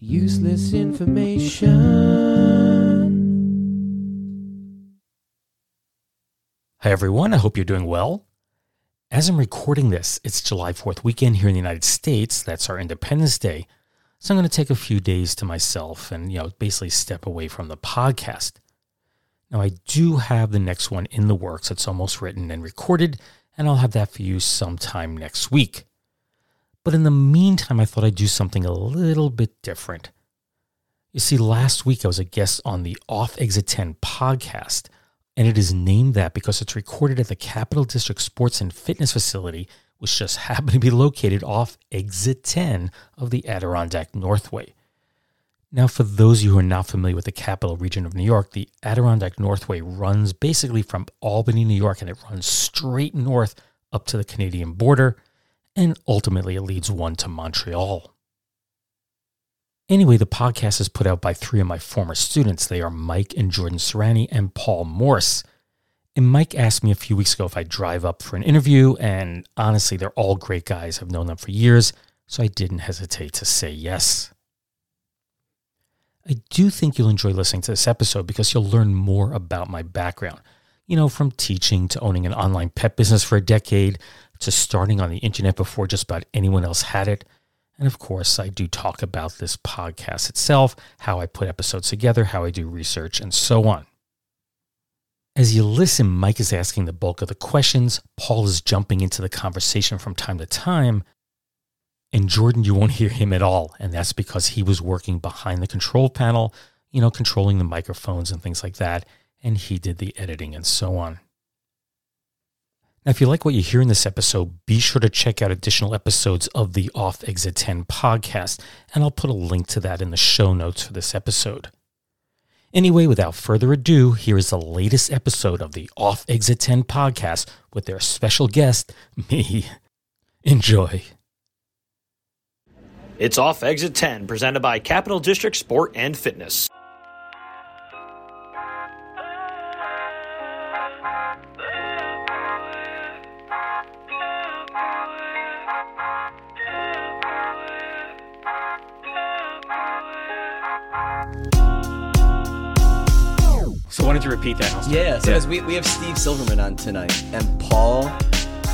Useless information. Hi, everyone. I hope you're doing well. As I'm recording this, it's July 4th weekend here in the United States. That's our Independence Day. So I'm going to take a few days to myself and, you know, basically step away from the podcast. Now, I do have the next one in the works. It's almost written and recorded, and I'll have that for you sometime next week. But in the meantime, I thought I'd do something a little bit different. You see, last week I was a guest on the Off Exit 10 podcast, and it is named that because it's recorded at the Capital District Sports and Fitness Facility, which just happened to be located off Exit 10 of the Adirondack Northway. Now, for those of you who are not familiar with the capital region of New York, the Adirondack Northway runs basically from Albany, New York, and it runs straight north up to the Canadian border and ultimately it leads one to Montreal. Anyway, the podcast is put out by three of my former students. They are Mike and Jordan Sirani and Paul Morse. And Mike asked me a few weeks ago if I'd drive up for an interview, and honestly, they're all great guys. I've known them for years, so I didn't hesitate to say yes. I do think you'll enjoy listening to this episode because you'll learn more about my background. You know, from teaching to owning an online pet business for a decade to starting on the internet before just about anyone else had it. And of course, I do talk about this podcast itself, how I put episodes together, how I do research, and so on. As you listen, Mike is asking the bulk of the questions, Paul is jumping into the conversation from time to time, and Jordan, you won't hear him at all. And that's because he was working behind the control panel, you know, controlling the microphones and things like that. And he did the editing and so on. Now, if you like what you hear in this episode, be sure to check out additional episodes of the Off Exit 10 podcast, and I'll put a link to that in the show notes for this episode. Anyway, without further ado, here is the latest episode of the Off Exit 10 podcast with their special guest, me. Enjoy. It's Off Exit 10, presented by Capital District Sport and Fitness. So, why repeat that? Yeah, so guys, we, we have Steve Silverman on tonight, and Paul,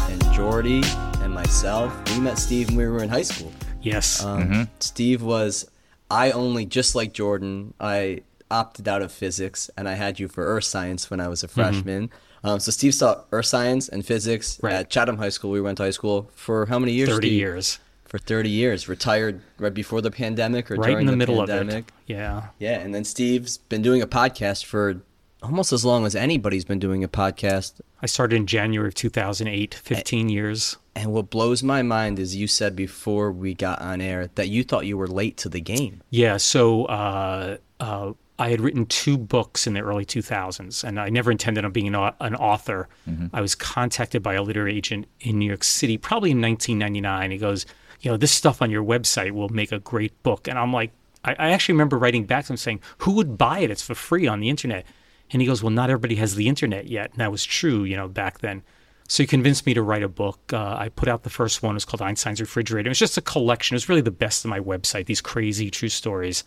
and Jordy, and myself. We met Steve when we were in high school. Yes. Um, Steve was, I only, just like Jordan, I opted out of physics, and I had you for earth science when I was a freshman. Um, so Steve taught earth science and physics Right. at Chatham High School. We went to high school for how many years? 30 Steve? years. For 30 years. Retired right before the pandemic or Right during in the, middle pandemic. of it. Yeah. Yeah, and then Steve's been doing a podcast for almost as long as anybody's been doing a podcast. I started in January of 2008, 15 years. And what blows my mind is you said before we got on air that you thought you were late to the game. Yeah, so uh, uh, I had written two books in the early 2000s, and I never intended on being an, au- an author. I was contacted by a literary agent in New York City, probably in 1999. He goes, You know, this stuff on your website will make a great book. And I'm like, I, I actually remember writing back to him saying, Who would buy it? It's for free on the internet. And he goes, Well, not everybody has the internet yet. And that was true, you know, back then. So he convinced me to write a book. Uh, I put out the first one. It was called Einstein's Refrigerator. It was just a collection. It was really the best of my website, these crazy true stories.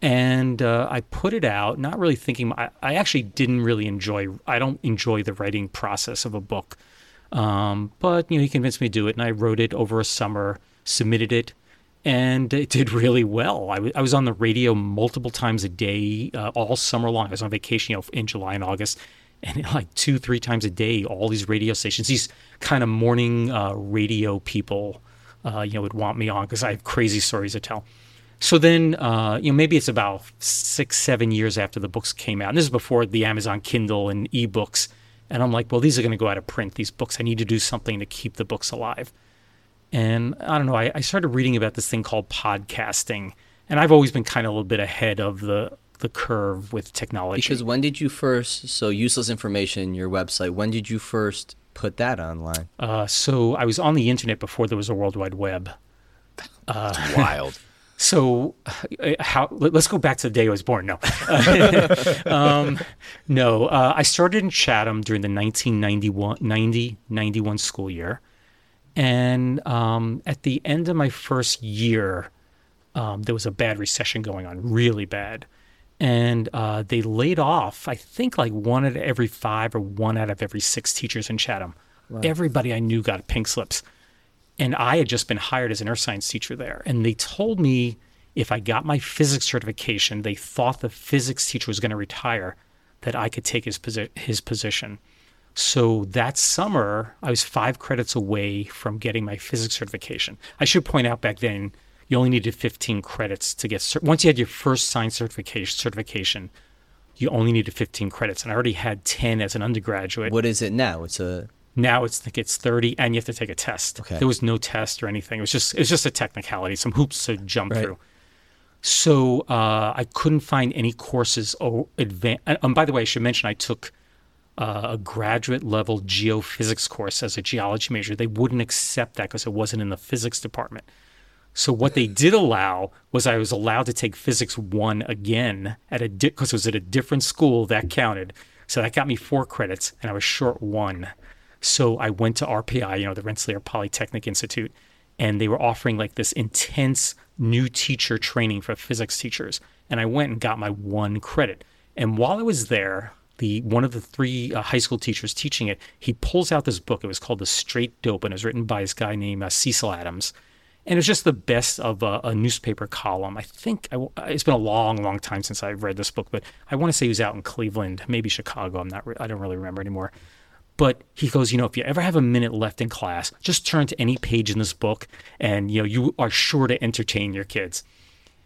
And uh, I put it out, not really thinking, I, I actually didn't really enjoy, I don't enjoy the writing process of a book. Um, but you know, he convinced me to do it, and I wrote it over a summer, submitted it, and it did really well. I, w- I was on the radio multiple times a day uh, all summer long. I was on vacation you know, in July and August, and like two, three times a day, all these radio stations, these kind of morning uh, radio people, uh, you know, would want me on because I have crazy stories to tell. So then, uh, you know, maybe it's about six, seven years after the books came out. And this is before the Amazon Kindle and ebooks. And I'm like, well, these are going to go out of print, these books. I need to do something to keep the books alive. And I don't know, I, I started reading about this thing called podcasting. And I've always been kind of a little bit ahead of the, the curve with technology. Because when did you first, so useless information, your website, when did you first put that online? Uh, so I was on the internet before there was a World Wide Web. It's wild. So, uh, how? let- Let's go back to the day I was born. No, um, no. Uh, I started in Chatham during the 1991 90, 91 school year, and um, at the end of my first year, um, there was a bad recession going on, really bad, and uh, they laid off. I think like one out of every five or one out of every six teachers in Chatham. Everybody I knew got pink slips and I had just been hired as an earth science teacher there. And they told me if I got my physics certification, they thought the physics teacher was going to retire, that I could take his posi- his position. So that summer, I was five credits away from getting my physics certification. I should point out back then, you only needed 15 credits to get. Cer- Once you had your first science certification, certification, you only needed 15 credits, and I already had 10 as an undergraduate. What is it now? It's a, Now it's like it's 30 and you have to take a test. Okay. There was no test or anything. It was just it was just a technicality, some hoops to jump Right. through. So uh, I couldn't find any courses. Oh, advan- and by the way, I should mention I took uh, a graduate level geophysics course as a geology major. They wouldn't accept that because it wasn't in the physics department. So what they did allow was I was allowed to take physics one again at a because it was at a different school that counted. So that got me four credits, and I was short one. So I went to RPI, you know, the Rensselaer Polytechnic Institute, and they were offering like this intense new teacher training for physics teachers. And I went and got my one credit. And while I was there, the one of the three uh, high school teachers teaching it, he pulls out this book. It was called The Straight Dope, and it was written by this guy named uh, Cecil Adams. And it was just the best of a, a newspaper column. I think I, it's been a long, long time since I've read this book, but I want to say he was out in Cleveland, maybe Chicago. I'm not. I don't really remember anymore. But he goes, you know, if you ever have a minute left in class, just turn to any page in this book, and you know you are sure to entertain your kids.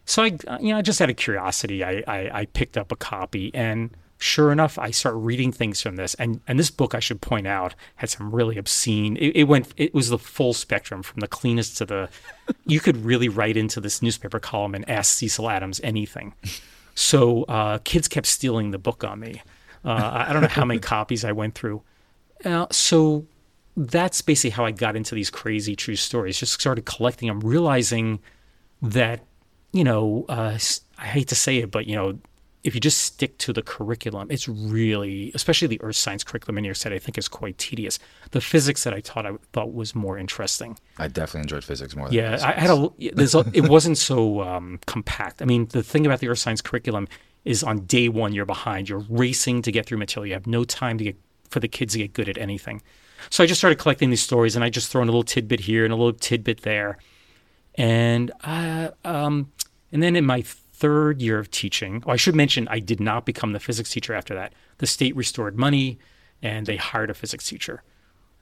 So I, you know, just out of curiosity, I, I, I picked up a copy, and sure enough, I start reading things from this. And and this book, I should point out, had some really obscene. It, it went, it was the full spectrum, from the cleanest to the. you could really write into this newspaper column and ask Cecil Adams anything. So uh, kids kept stealing the book on me. Uh, I don't know how many copies I went through. Uh, so that's basically how I got into these crazy true stories. Just started collecting them, realizing that, you know, uh, I hate to say it, but, you know, if you just stick to the curriculum, it's really, especially the earth science curriculum in your set, I think is quite tedious. The physics that I taught, I thought was more interesting. I definitely enjoyed physics more. Than Yeah, I had a. There's a it wasn't so um, compact. I mean, the thing about the earth science curriculum is on day one you're behind. You're racing to get through material. You have no time to get for the kids to get good at anything. So I just started collecting these stories, and I just throw in a little tidbit here and a little tidbit there, and uh, um, and then in my third year of teaching, oh, I should mention I did not become the physics teacher after that. The state restored money, and they hired a physics teacher.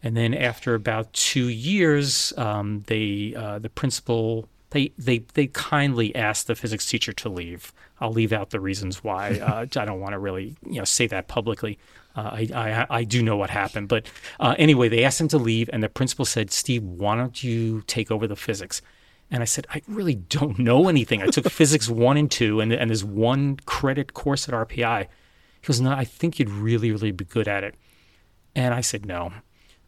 And then after about two years, um, they uh, the principal they, they they kindly asked the physics teacher to leave. I'll leave out the reasons why. Uh, I don't want to really you know say that publicly. Uh, I, I I do know what happened, but uh, anyway, they asked him to leave, and the principal said, "Steve, why don't you take over the physics?" And I said, I really don't know anything. I took physics one and two, and, and there's one credit course at RPI. He goes, No, I think you'd really, really be good at it. And I said, No.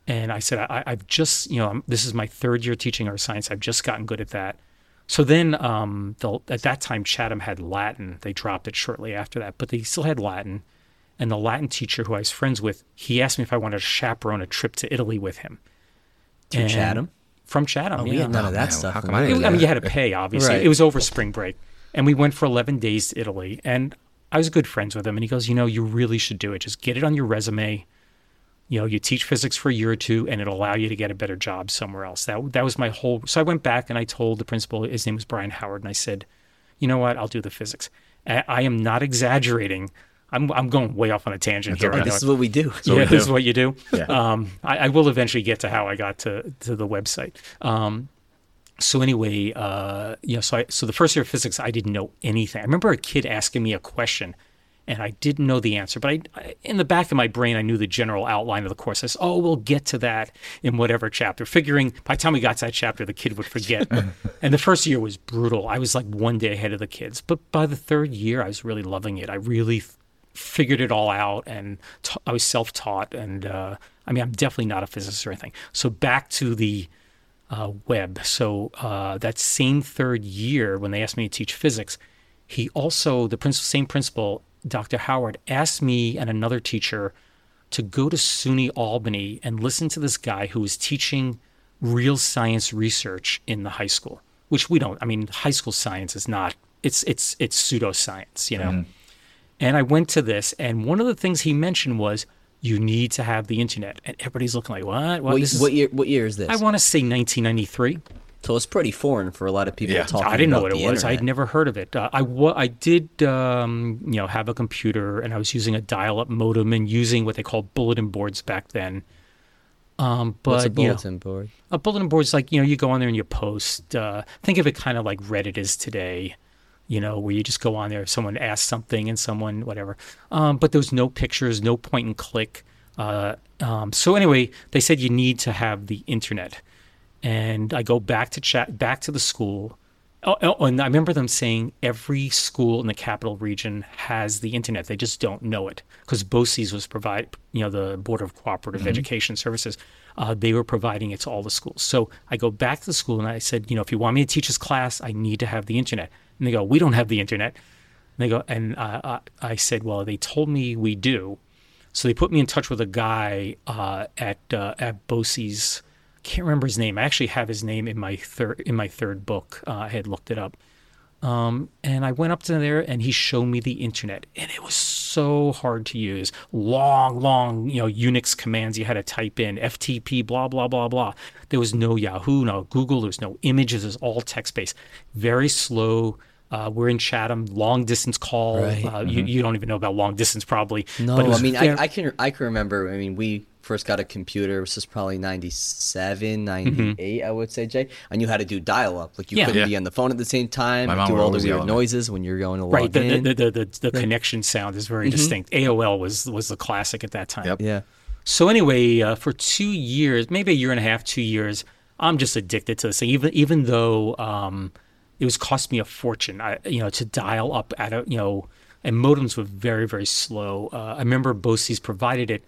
And I said, I, I've just, you know, I'm, this is my third year teaching earth science. I've just gotten good at that. So then, um, the, at that time, Chatham had Latin. They dropped it shortly after that, but they still had Latin. And the Latin teacher who I was friends with, he asked me if I wanted to chaperone a trip to Italy with him. To And- Chatham? From Chatham, Oh, yeah. we had none of oh, that man, stuff. how come I didn't It- I mean, you had to pay, obviously. Right. It was over spring break. And we went for 11 days to Italy. And I was good friends with him. And he goes, You know, you really should do it. Just get it on your resume. you know, you teach physics for a year or two, and it'll allow you to get a better job somewhere else. That that was my whole. So I went back and I told the principal, his name was Brian Howard, and I said, you know what, I'll do the physics. I, I am not exaggerating. I'm I'm going way off on a tangent here. I This is what we do. yeah, this is what you do. Yeah. Um, I, I will eventually get to how I got to to the website. Um, so anyway, uh, yeah. So I, so the first year of physics, I didn't know anything. I remember a kid asking me a question, and I didn't know the answer. But I, I in the back of my brain, I knew the general outline of the course. I said, "Oh, we'll get to that in whatever chapter." Figuring by the time we got to that chapter, the kid would forget. and the first year was brutal. I was like one day ahead of the kids. But by the third year, I was really loving it. I really figured it all out and t- I was self-taught and uh, I mean I'm definitely not a physicist or anything. So back to the uh, web. So uh, that same third year when they asked me to teach physics, he also the principal, same principal, Dr. Howard, asked me and another teacher to go to SUNY Albany and listen to this guy who was teaching real science research in the high school, which we don't. I mean, high school science is not. It's it's it's pseudoscience, you know. And I went to this, and one of the things he mentioned was you need to have the internet, and everybody's looking like, what? What, What, this is, what year? What year is this? I want to say 1993. so it's pretty foreign for a lot of people Yeah. talking. I didn't know what it the was. I'd never heard of it. Uh, I I did um, you know have a computer, and I was using a dial-up modem and using what they called bulletin boards back then. Um, but What's a you know, bulletin board? a bulletin board's like you know you go on there and you post. Uh, think of it kind of like Reddit is today, you know, where you just go on there, someone asks something and someone whatever. Um, but there was no pictures, no point and click. Uh, um, so anyway, they said you need to have the internet, and I go back to chat back to the school. Oh, oh, and I remember them saying every school in the capital region has the internet. They just don't know it because BOCES was provide, you know, the Board of Cooperative Education Services. Uh, they were providing it to all the schools. So I go back to the school and I said, you know, if you want me to teach this class, I need to have the internet. And they go, we don't have the internet. And they go, and uh, I I said, well, they told me we do. So they put me in touch with a guy uh, at uh, at BOCES. Can't remember his name. I actually have his name in my third in my third book. Uh, I had looked it up, um, and I went up to there, and he showed me the internet, and it was so hard to use. Long, long, you know, Unix commands you had to type in FTP, blah blah blah blah. There was no Yahoo, no Google. There was no images. It was all text based. Very slow. Uh, we're in Chatham, long distance call. Right. Uh, you, you don't even know about long distance, probably. No, but I mean, I, I can I can remember. I mean, we first got a computer. This was probably 97, 98, I would say, Jay. I knew how to do dial up. Like you Mm-hmm. Yeah. couldn't Yeah. be on the phone at the same time. My mom do all the always yell weird noises when you're going to log right the in. the, the, the, the connection sound is very distinct aol was was the classic at that time Yep. yeah. so anyway uh, for two years maybe a year and a half two years i'm just addicted to this thing even even though um, it was cost me a fortune I, you know to dial up at a you know and modems were very very slow uh, i remember BOCES provided it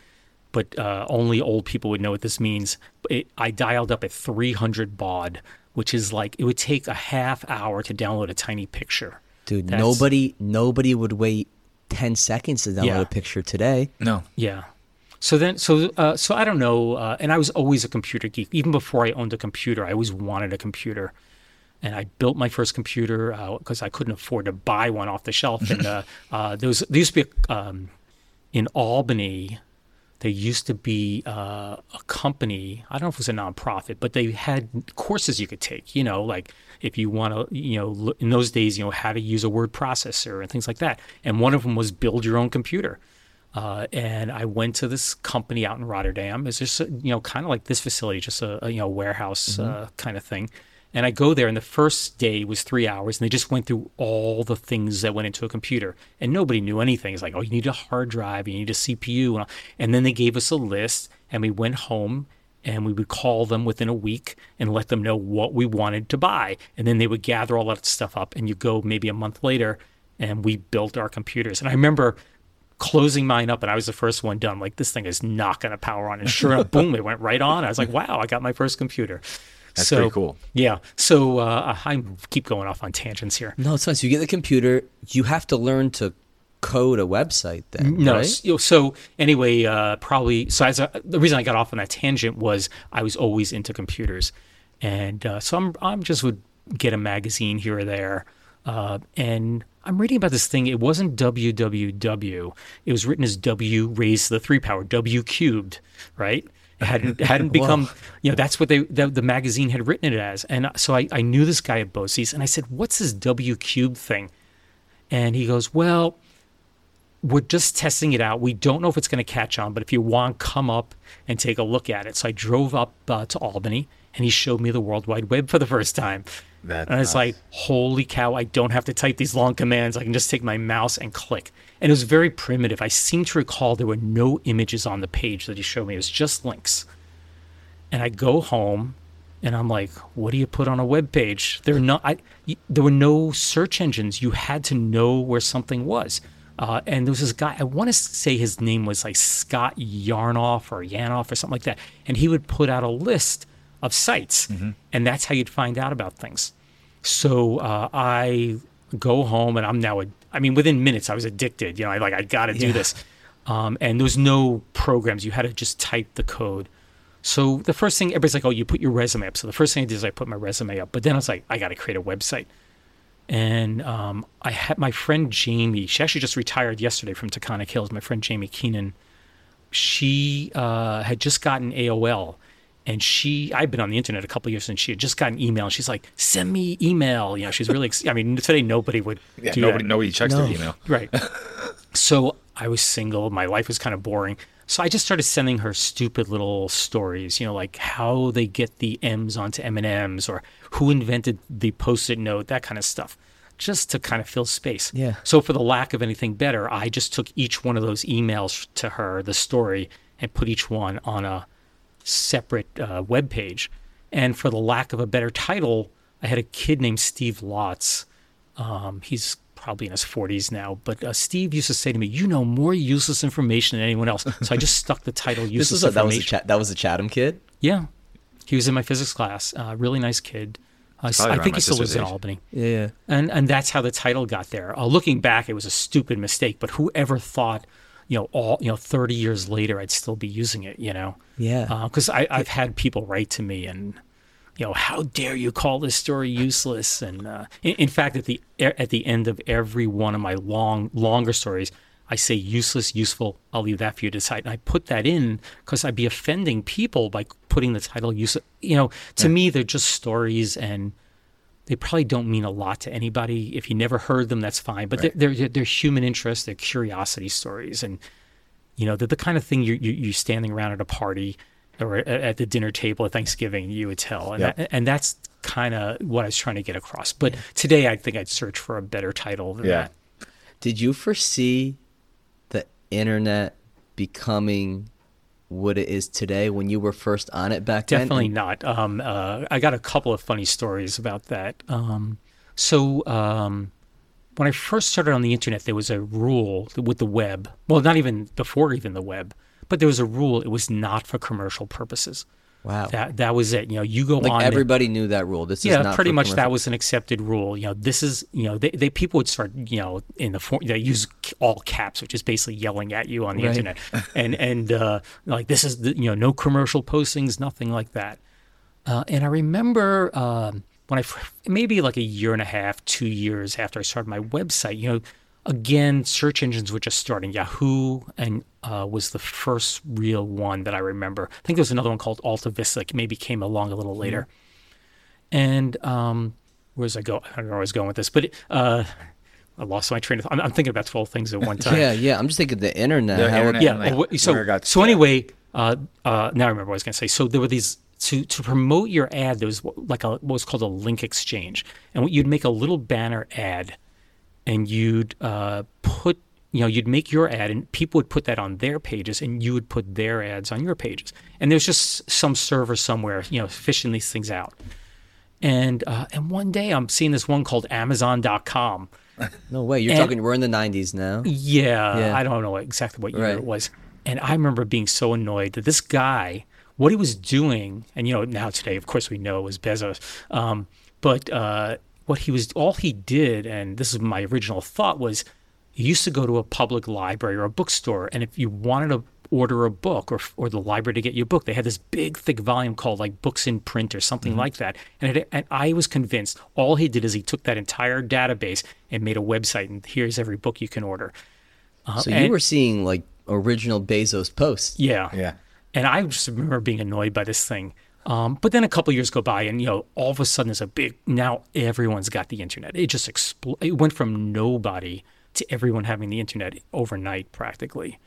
but uh, only old people would know what this means. It, I dialed up at 300 baud, which is like it would take a half hour to download a tiny picture. Dude, That's- nobody nobody would wait 10 seconds to download Yeah. a picture today. No. Yeah. So then, so uh, so I don't know, uh, and I was always a computer geek. Even before I owned a computer, I always wanted a computer, and I built my first computer because I couldn't afford to buy one off the shelf. And uh, uh, there was there used to be a, um, in Albany, there used to be uh, a company. I don't know if it was a nonprofit, but they had courses you could take. You know, like if you want to, you know, in those days, you know, how to use a word processor and things like that. And one of them was build your own computer. Uh, and I went to this company out in Rotterdam. It's just, you know, kind of like this facility, just a, a you know warehouse uh, kind of thing. And I go there, and the first day was three hours, and they just went through all the things that went into a computer, and nobody knew anything. It's like, oh, you need a hard drive, you need a CPU, and, then they gave us a list, and we went home, and we would call them within a week and let them know what we wanted to buy, and then they would gather all that stuff up, and you go maybe a month later, and we built our computers. And I remember closing mine up and I was the first one done. Like this thing is not going to power on. And sure enough, boom, it went right on. I was like, wow, I got my first computer. That's so, pretty cool. Yeah. So uh, I keep going off on tangents here. No, it's fine. So you get the computer, you have to learn to code a website then, No. right? s- So anyway, uh, probably. So as a, the reason I got off on that tangent was I was always into computers, and uh, so I'm I'm just would get a magazine here or there. Uh, and I'm reading about this thing. It wasn't www. It was written as W raised to the three power, W cubed, right? Hadn't hadn't become, you know, that's what they the, the magazine had written it as. And so I, I knew this guy at BOCES, and I said, "What's this W cube thing?" And he goes, "Well." We're just testing it out. We don't know if it's going to catch on, but if you want, come up and take a look at it. So I drove up uh, to Albany, and he showed me the World Wide Web for the first time. That- and it's uh, like, holy cow, I don't have to type these long commands. I can just take my mouse and click. And it was very primitive. I seem to recall there were no images on the page that he showed me, it was just links. And I go home and I'm like, what do you put on a web page? There are no, I, there were no search engines. You had to know where something was. Uh, and there was this guy, I want to say his name was like Scott Yarnoff or Yanoff or something like that. And he would put out a list of sites, and that's how you'd find out about things. So uh, I go home, and I'm now, a, I mean, within minutes, I was addicted. You know, I like, I got to do this. Um, and there was no programs. You had to just type the code. So the first thing, everybody's like, oh, you put your resume up. So the first thing I did is I put my resume up. But then I was like, I got to create a website. And um, I had my friend Jamie, she actually just retired yesterday from Taconic Hills. My friend Jamie Keenan, she uh, had just gotten AOL. And she, I've been on the internet a couple of years, and she had just gotten email. And she's like, "Send me email." You know, she's really. Ex- I mean, today nobody would Yeah, do nobody that. nobody checks No. their email. Right. so I was single. My life was kind of boring. So I just started sending her stupid little stories, you know, like how they get the M's onto M and M's, or who invented the post-it note, that kind of stuff, just to kind of fill space. Yeah. So for the lack of anything better, I just took each one of those emails to her, the story, and put each one on a separate uh, web page. And for the lack of a better title, I had a kid named Steve Lotz. Um, he's probably in his 40s now, but uh, Steve used to say to me, "You know more useless information than anyone else." So I just stuck the title This "useless was a, that was a information." That was a Chatham kid. yeah, he was in my physics class. Uh, really nice kid. Uh, I think he still lives sister's in. Albany Yeah. and and that's how the title got there. Uh, looking back, it was a stupid mistake, but whoever thought, you know, all you know, thirty years later, I'd still be using it, you know? Yeah. Because I I've had people write to me and, you know, how dare you call this story useless? And uh, in, in fact, at the at the end of every one of my long longer stories. I say useless, useful. I'll leave that for you to decide. And I put that in because I'd be offending people by putting the title useless. You know, to me, they're just stories, and they probably don't mean a lot to anybody. If you never heard them, that's fine. But they're, they're they're human interest, they're curiosity stories, and you know they're the kind of thing you you you standing around at a party or at, at the dinner table at Thanksgiving you would tell, and Yep. that, and that's kind of what I was trying to get across. But today, I think I'd search for a better title than Yeah. that. Did you foresee the internet becoming what it is today when you were first on it back then? Definitely not. Um, uh, I got a couple of funny stories about that. Um, so um, when I first started on the internet, there was a rule with the web. Well, not even before even the web, but there was a rule. It was not for commercial purposes. Wow. That that was it. You know, you go like on. and- everybody knew that rule. This is yeah, not pretty much that was an accepted rule. You know, this is you know they, they people would start you know in the form they use all caps, which is basically yelling at you on the Right. internet, and and uh, like this is the, you know no commercial postings, nothing like that. Uh, and I remember um, when I maybe like a year and a half, two years after I started my website, you know, again search engines were just starting. Yahoo and uh, was the first real one that I remember. I think there was another one called Alta Vista maybe came along a little later. And um, where was I go? I don't know where I was going with this, but uh, I lost my train of thought. I'm, I'm thinking about 12 things at one time. Yeah, yeah. I'm just thinking the internet. The how it- internet. yeah. like, well, so where it got- so anyway, uh, uh, now I remember what I was going to say. So there were these to to promote your ad. There was like a what was called a link exchange, and what you'd make a little banner ad, and you'd uh, put you know you'd make your ad, and people would put that on their pages, and you would put their ads on your pages. And there's just some server somewhere, you know, fishing these things out. And uh, and one day I'm seeing this one called Amazon.com. No way. You're And- talking. We're in the 90s now. Yeah, Yeah. I don't know exactly what year Right. it was. And I remember being so annoyed that this guy, what he was doing, and you know, now today, of course, we know it was Bezos. Um, but uh, what he was, all he did, and this is my original thought, was he used to go to a public library or a bookstore, and if you wanted to order a book or or the library to get you a book. They had this big thick volume called like Books in Print or something like that. And, it, and I was convinced all he did is he took that entire database and made a website and here's every book you can order. Uh, So you and- were seeing like original Bezos posts. yeah. Yeah. And I just remember being annoyed by this thing. Um, but then a couple years go by, and you know, all of a sudden, there's a big. Now everyone's got the internet. It just expl- It went from nobody to everyone having the internet overnight, practically.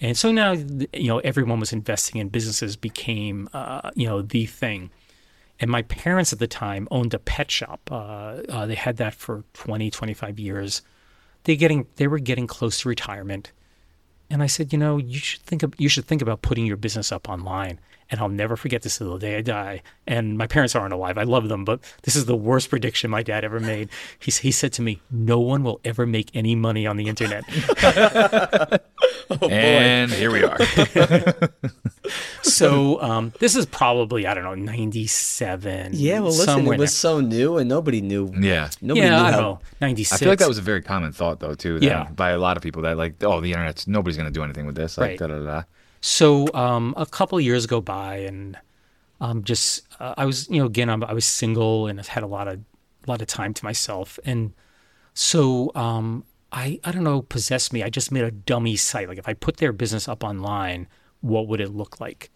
And so now, you know, everyone was investing in businesses became, uh, you know, the thing. And my parents at the time owned a pet shop. Uh, uh, they had that for 20, 25 years. They getting they were getting close to retirement. And I said, you know, you should think of, you should think about putting your business up online. And I'll never forget this till the day I die. And my parents aren't alive. I love them, but this is the worst prediction my dad ever made. He, he said to me, "No one will ever make any money on the internet." and here we are. so um, this is probably I don't know, ninety-seven. Yeah, well, listen, it in was so new and nobody knew. Yeah. Nobody yeah, knew I how. don't know, ninety-six. I feel like that was a very common thought, though, too. that- Yeah. By a lot of people that, like, oh, the internet's nobody's going to do anything with this. Like, Right. da da da. So um, a couple years go by, and um, just uh, I was, you know, again, I'm, I was single and I had a lot of a lot of time to myself, and so um, I I don't know, possessed me. I just made a dummy site. Like if I put their business up online, what would it look like?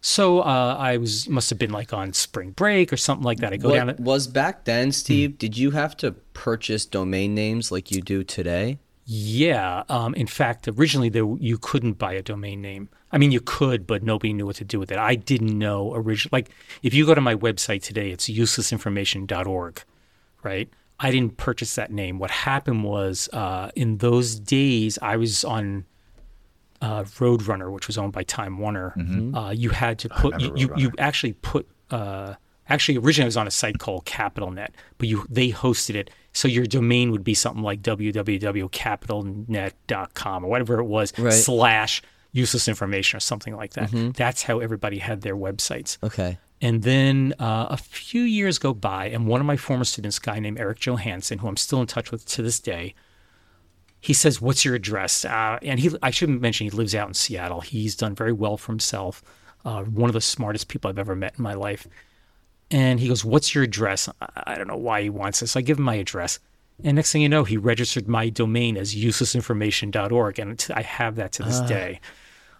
So uh, I was must have been like on spring break or something like that. I go What down. To, was back then, Steve? Hmm. Did you have to purchase domain names like you do today? Yeah. Um, in fact, originally there, you couldn't buy a domain name. I mean, you could, but nobody knew what to do with it. I didn't know originally. Like, if you go to my website today, it's uselessinformation.org, right? I didn't purchase that name. What happened was, uh, in those days, I was on uh, Roadrunner, which was owned by Time Warner. Uh, you had to put you, you, you actually put uh, actually originally I was on a site called CapitalNet, but you they hosted it, so your domain would be something like www.capitalnet.com or whatever it was Right. slash useless information or something like that. That's how everybody had their websites. Okay. And then uh, a few years go by, and one of my former students, a guy named Eric Johansson, who I'm still in touch with to this day, he says, "What's your address?" Uh, and he, I shouldn't mention, he lives out in Seattle. He's done very well for himself. Uh, one of the smartest people I've ever met in my life. And he goes, "What's your address?" I, I don't know why he wants this. I give him my address, and next thing you know, he registered my domain as uselessinformation.org, and I have that to this day.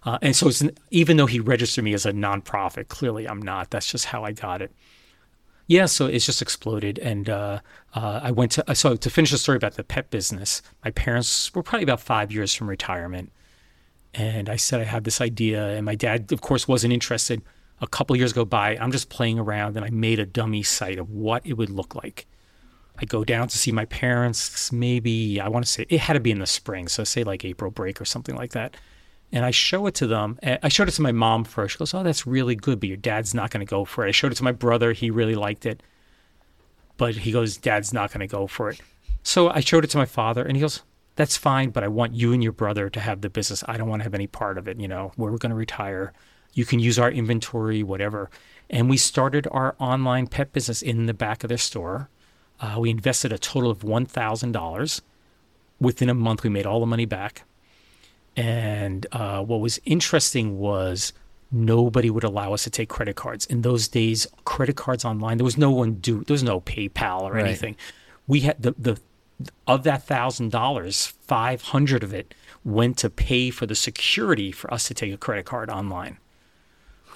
Uh, and so, it's, even though he registered me as a nonprofit, clearly I'm not. That's just how I got it. Yeah, so it's just exploded, and uh, uh, I went to. So to finish the story about the pet business, my parents were probably about five years from retirement, and I said I have this idea, and my dad, of course, wasn't interested. A couple years go by, I'm just playing around, and I made a dummy site of what it would look like. I go down to see my parents. Maybe I want to say it had to be in the spring, so say like April break or something like that. And I show it to them. Eh, I showed it to my mom first. She goes, "Oh, that's really good, but your dad's not going to go for it." I showed it to my brother. He really liked it, but he goes, "Dad's not going to go for it." So I showed it to my father, and he goes, "That's fine, but I want you and your brother to have the business. I don't want to have any part of it. You know, we're going to retire. You can use our inventory, whatever." And we started our online pet business in the back of their store. Uh, we invested a total of one thousand dollars. Within a month, we made all the money back. And uh, what was interesting was nobody would allow us to take credit cards. In those days, credit cards online, there was no one do there was no PayPal or Right. anything. We had the the of that thousand dollars, five hundred of it went to pay for the security for us to take a credit card online.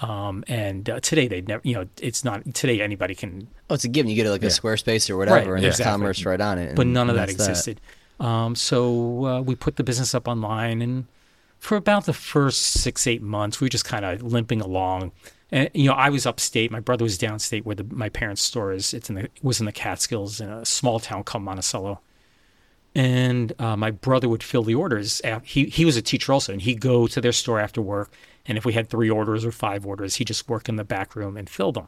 Um, and uh, today they never, you know, it's not today anybody can Oh, it's a given. You get like a Squarespace or whatever, and there's exactly. commerce right on it. but none of that existed. Um, so uh, we put the business up online, and for about the first six eight months, we were just kind of limping along. And you know, I was upstate. My brother was downstate, where the, my parents' store is. It's in the was in the Catskills in a small town called Monticello. And uh, my brother would fill the orders. He he was a teacher also, and he'd go to their store after work. And if we had three orders or five orders, he'd just work in the back room and fill them.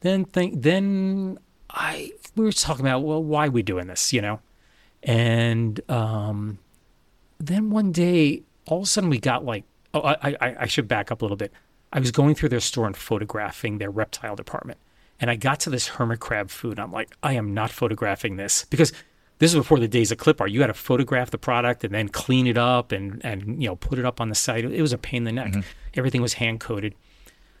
Then think then I we were talking about well why are we doing this you know, and um, then one day all of a sudden we got like oh I, I I should back up a little bit. I was going through their store and photographing their reptile department, and I got to this hermit crab food. I'm like I am not photographing this because this is before the days of clip art. You had to photograph the product and then clean it up and and you know put it up on the site. It was a pain in the neck. Everything was hand coded.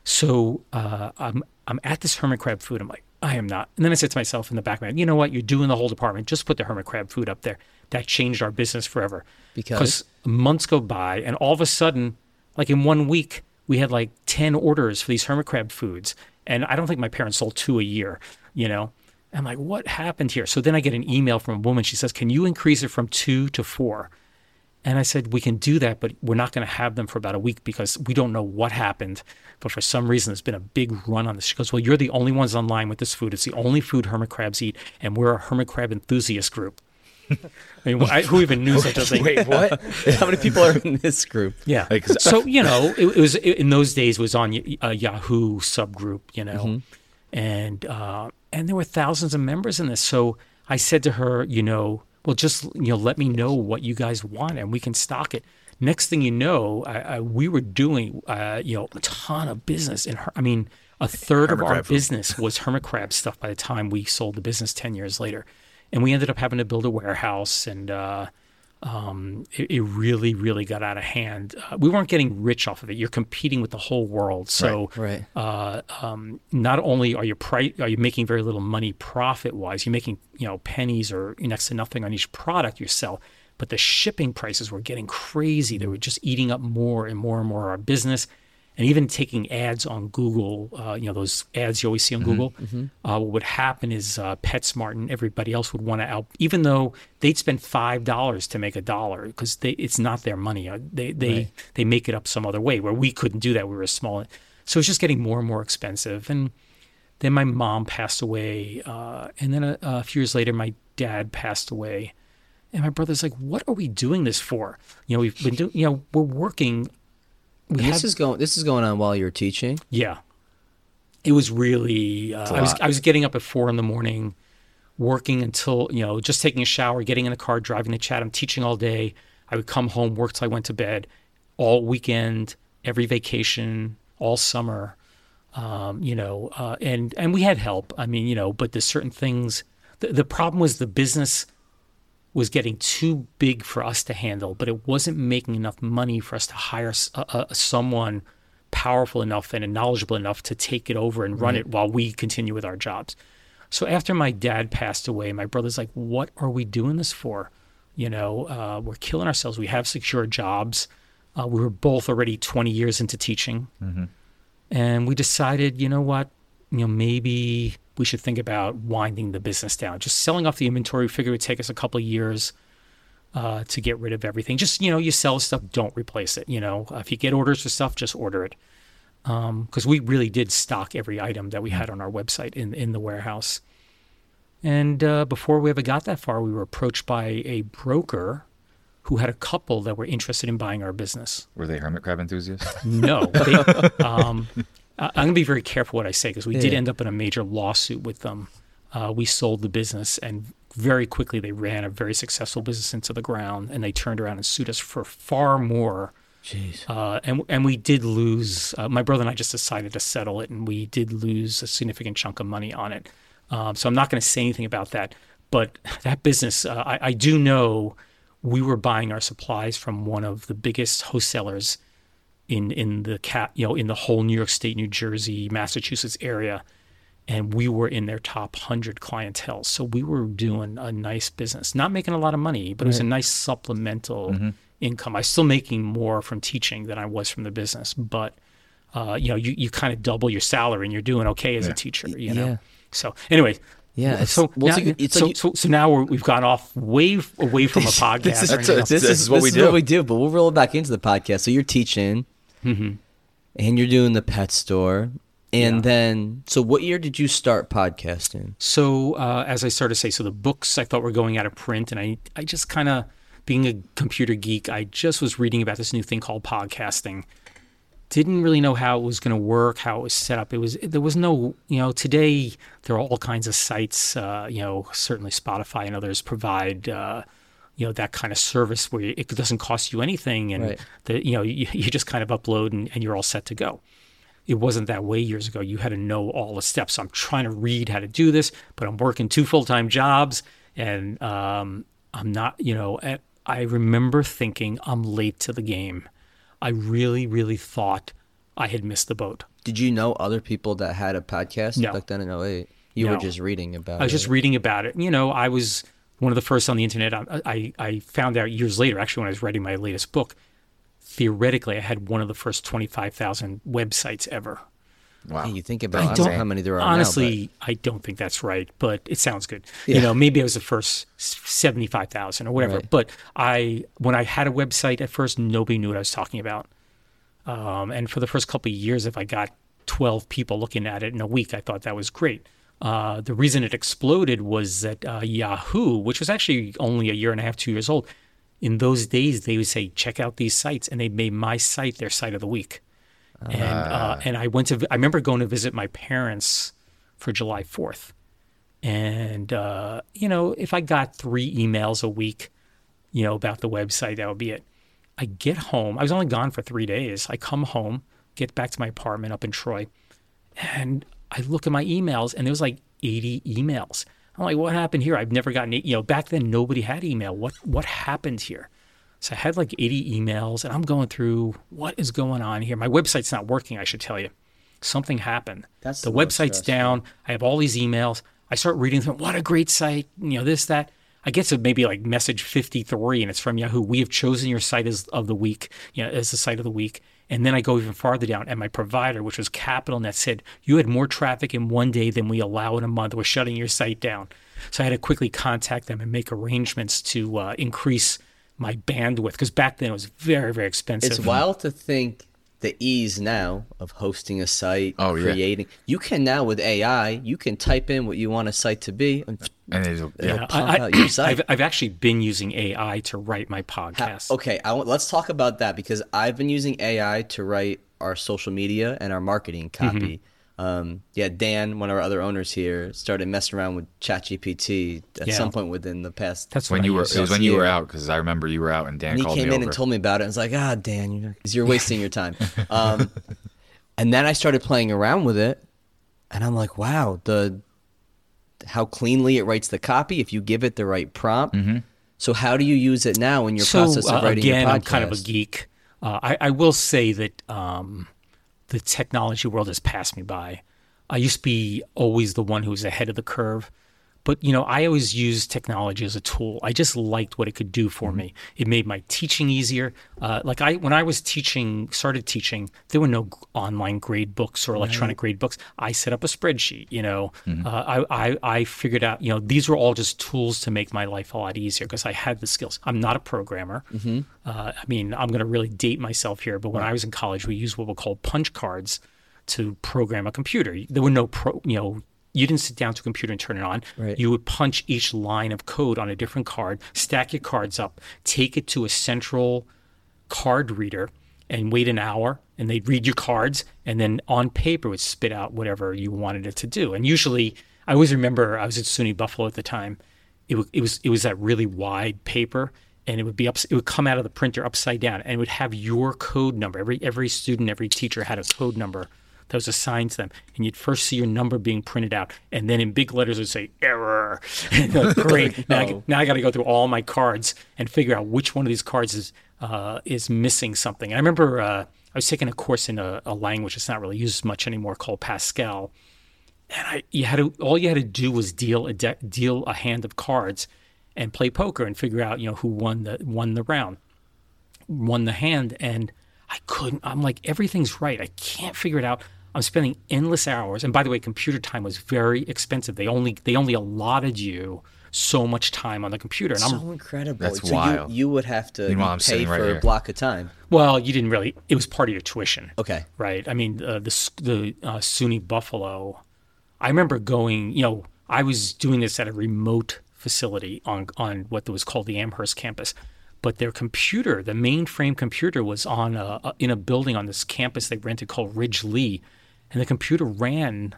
So uh, I'm I'm at this hermit crab food. I'm like, I am not. And then I said to myself in the back head, you know what? You're doing the whole department. Just put the hermit crab food up there. That changed our business forever. Because? months go by, and all of a sudden, like in one week, we had like ten orders for these hermit crab foods, and I don't think my parents sold two a year. You know. I'm like, what happened here? So then I get an email from a woman. She says, Can you increase it from two to four? And I said, we can do that, but we're not going to have them for about a week because we don't know what happened. But for some reason, there's been a big run on this. She goes, well, you're the only ones online with this food. It's the only food hermit crabs eat, and we're a hermit crab enthusiast group. I mean, I, who even knew such a thing? Wait, what? How many people are in this group? Yeah. Like, so you know, it, it was it, in those days it was on Y- a Yahoo subgroup, you know, and uh, and there were thousands of members in this. So I said to her, you know, well, just you know, let me know what you guys want, and we can stock it. Next thing you know, I, I, we were doing uh, you know a ton of business in her. I mean, a third Hermit of our business was hermit crab stuff by the time we sold the business ten years later, and we ended up having to build a warehouse and. Uh, um, it, it really, really got out of hand. Uh, we weren't getting rich off of it. You're competing with the whole world. So, Right. Uh, um, not only are you pri- are you making very little money profit wise, you're making you know pennies or next to nothing on each product you sell, but the shipping prices were getting crazy. They were just eating up more and more and more of our business. And even taking ads on Google, uh, you know those ads you always see on Google. Uh, what would happen is uh, PetSmart and everybody else would want to out, even though they'd spend five dollars to make a dollar because it's not their money. Uh, They they they make it up some other way where we couldn't do that. We were small, so it's just getting more and more expensive. And then my mom passed away, uh, and then a, a few years later, my dad passed away. And my brother's like, "What are we doing this for? You know, we've been doing. You know, we're working. And have this is going. This is going on while you're teaching. yeah. It was really. Uh, I was. I was getting up at four in the morning, working until you know just taking a shower, getting in the car, driving to Chatham, teaching all day. I would come home, work till I went to bed, all weekend, every vacation, all summer. Um, you know, uh, and and we had help. I mean, you know, but there's certain things. The, the problem was the business was getting too big for us to handle, but it wasn't making enough money for us to hire a, a- someone powerful enough and knowledgeable enough to take it over and run it while we continue with our jobs. So after my dad passed away, my brother's like, "What are we doing this for? You know, uh, we're killing ourselves. We have secure jobs. Uh, we were both already 20 years into teaching, and we decided, you know what, you know, maybe we should think about winding the business down. Just selling off the inventory. We figured it would take us a couple of years uh, to get rid of everything. Just you know, you sell stuff, don't replace it. You know, if you get orders for stuff, just order it. Because we really did stock every item that we had on our website in in the warehouse. And uh, before we ever got that far, we were approached by a broker who had a couple that were interested in buying our business. Were they hermit crab enthusiasts? No, they, um, I'm going to be very careful what I say because we did end up in a major lawsuit with them. Uh, we sold the business, and very quickly they ran a very successful business into the ground, and they turned around and sued us for far more. Jeez. Uh, and and we did lose. Uh, my brother and I just decided to settle it, and we did lose a significant chunk of money on it. Um, so I'm not going to say anything about that. But that business, uh, I, I do know we were buying our supplies from one of the biggest wholesalers in in the cat you know in the whole New York State, New Jersey, Massachusetts area, and we were in their top hundred clientele. So we were doing a nice business, not making a lot of money, but it was a nice supplemental income. I was still making more from teaching than I was from the business, but uh, you know you, you kind of double your salary and you're doing okay as a teacher. You know. Yeah. So anyway. Yeah, So, well, now, it's like- it's so, like you- so, so now we're, we've gone off way away from a podcast. This is, or That's a- this, this is, is what this we is do. what we do. But we'll roll it back into the podcast. So you're teaching, Mm-hmm. and you're doing the pet store, and Yeah. then so what year did you start podcasting? So uh, as I started to say, so the books I thought were going out of print, and I I just kind of being a computer geek, I just was reading about this new thing called podcasting. Didn't really know how it was going to work, how it was set up. It was there was no you know today there are all kinds of sites. Uh, you know certainly Spotify and others provide. Uh, you know that kind of service where it doesn't cost you anything, and Right. the, you know you, you just kind of upload and, and you're all set to go it wasn't that way years ago. You had to know all the steps. So I'm trying to read how to do this, but I'm working two full time jobs and um, I'm not. You know, I remember thinking I'm late to the game. I really, really thought I had missed the boat. Did you know other people that had a podcast No. back then in 08? You were just reading about it. I was it. just reading about it. You know, I was one of the first on the internet. I, I, I found out years later, actually, when I was writing my latest book, theoretically, I had one of the first 25,000 websites ever. Wow. Hey, you think about I I don't how many there are Honestly, I don't think that's right, but it sounds good. Yeah. You know, maybe I was the first 75,000 or whatever. Right. But I, when I had a website at first, nobody knew what I was talking about. Um, and for the first couple of years, if I got 12 people looking at it in a week, I thought that was great. Uh, the reason it exploded was that uh, Yahoo, which was actually only a year and a half, two years old, in those days they would say, check out these sites, and they made my site their site of the week. And uh, and I went to I remember going to visit my parents for July Fourth, and uh, you know if I got three emails a week, you know about the website, that would be it. I get home. I was only gone for three days. I come home, get back to my apartment up in Troy, and I look at my emails, and there was like 80 emails. I'm like, what happened here? I've never gotten, e-" you know, back then nobody had email. What what happened here? So I had like 80 emails, and I'm going through what is going on here. My website's not working. I should tell you, something happened. That's the the website's stressful. down. I have all these emails. I start reading them. What a great site! You know this that. I get to maybe like message 53, and it's from Yahoo. We have chosen your site as of the week, you know, as the site of the week. And then I go even farther down, and my provider, which was CapitalNet, said you had more traffic in one day than we allow in a month. We're shutting your site down. So I had to quickly contact them and make arrangements to uh, increase my bandwidth because back then it was very, very expensive. It's wild to think the ease now of hosting a site, Oh, yeah. creating. You can now with AI, you can type in what you want a site to be. And And it'll, It'll yeah. pump out your site. I've, I've actually been using AI to write my podcast. Okay, I let's talk about that because I've been using AI to write our social media and our marketing Mm-hmm. Copy. Um, yeah, Dan, one of our other owners here, started messing around with ChatGPT at Yeah. some point within the past. That's when you were, it was when you were out because I remember you were out and Dan and he called came me in over. and told me about it. I was like, ah, Dan, you're, 'cause you're wasting your time. Um, and then I started playing around with it, and I'm like, wow, the how cleanly it writes the copy if you give it the right prompt. So how do you use it now in your so, process of uh, writing again, your podcast? I'm kind of a geek. Uh, I, I will say that um, the technology world has passed me by. I used to be always the one who was ahead of the curve. But you know, I always used technology as a tool. I just liked what it could do for me. It made my teaching easier. Uh, like I, when I was teaching, started teaching, there were no online grade books or electronic grade books. I set up a spreadsheet. You know, uh, I, I, I figured out. You know, these were all just tools to make my life a lot easier because I had the skills. I'm not a programmer. Uh, I mean, I'm going to really date myself here, but when I was in college, we used what we call punch cards to program a computer. There were no pro, you know, you didn't sit down to a computer and turn it on. Right. You would punch each line of code on a different card, stack your cards up, take it to a central card reader, and wait an hour. And they'd read your cards, and then on paper would spit out whatever you wanted it to do. And usually, I always remember I was at SUNY Buffalo at the time. It, wa- it was it was that really wide paper, and it would be up. It would come out of the printer upside down, and it would have your code number. Every every student, every teacher had a code number that was assigned to them, and you'd first see your number being printed out, and then in big letters it would say error. Like, Great. now, I, now I got to go through all my cards and figure out which one of these cards is uh, is missing something. And I remember uh, I was taking a course in a, a language that's not really used much anymore called Pascal, and I you had to all you had to do was deal a de- deal a hand of cards and play poker and figure out you know who won the won the round, won the hand, and I couldn't. I'm like everything's right. I can't figure it out. I'm spending endless hours. And by the way, computer time was very expensive. They only they only allotted you so much time on the computer, and I'm so incredible. That's so wild. You, you would have to Meanwhile, pay sitting right for here. a block of time. well, you didn't really. It was part of your tuition. Okay. right? I mean, uh, the the uh, SUNY Buffalo. I remember going. You know, I was doing this at a remote facility on on what was called the Amherst campus, but their computer, the mainframe computer, was on a, a- in a building on this campus they rented called Ridge Lea, and the computer ran.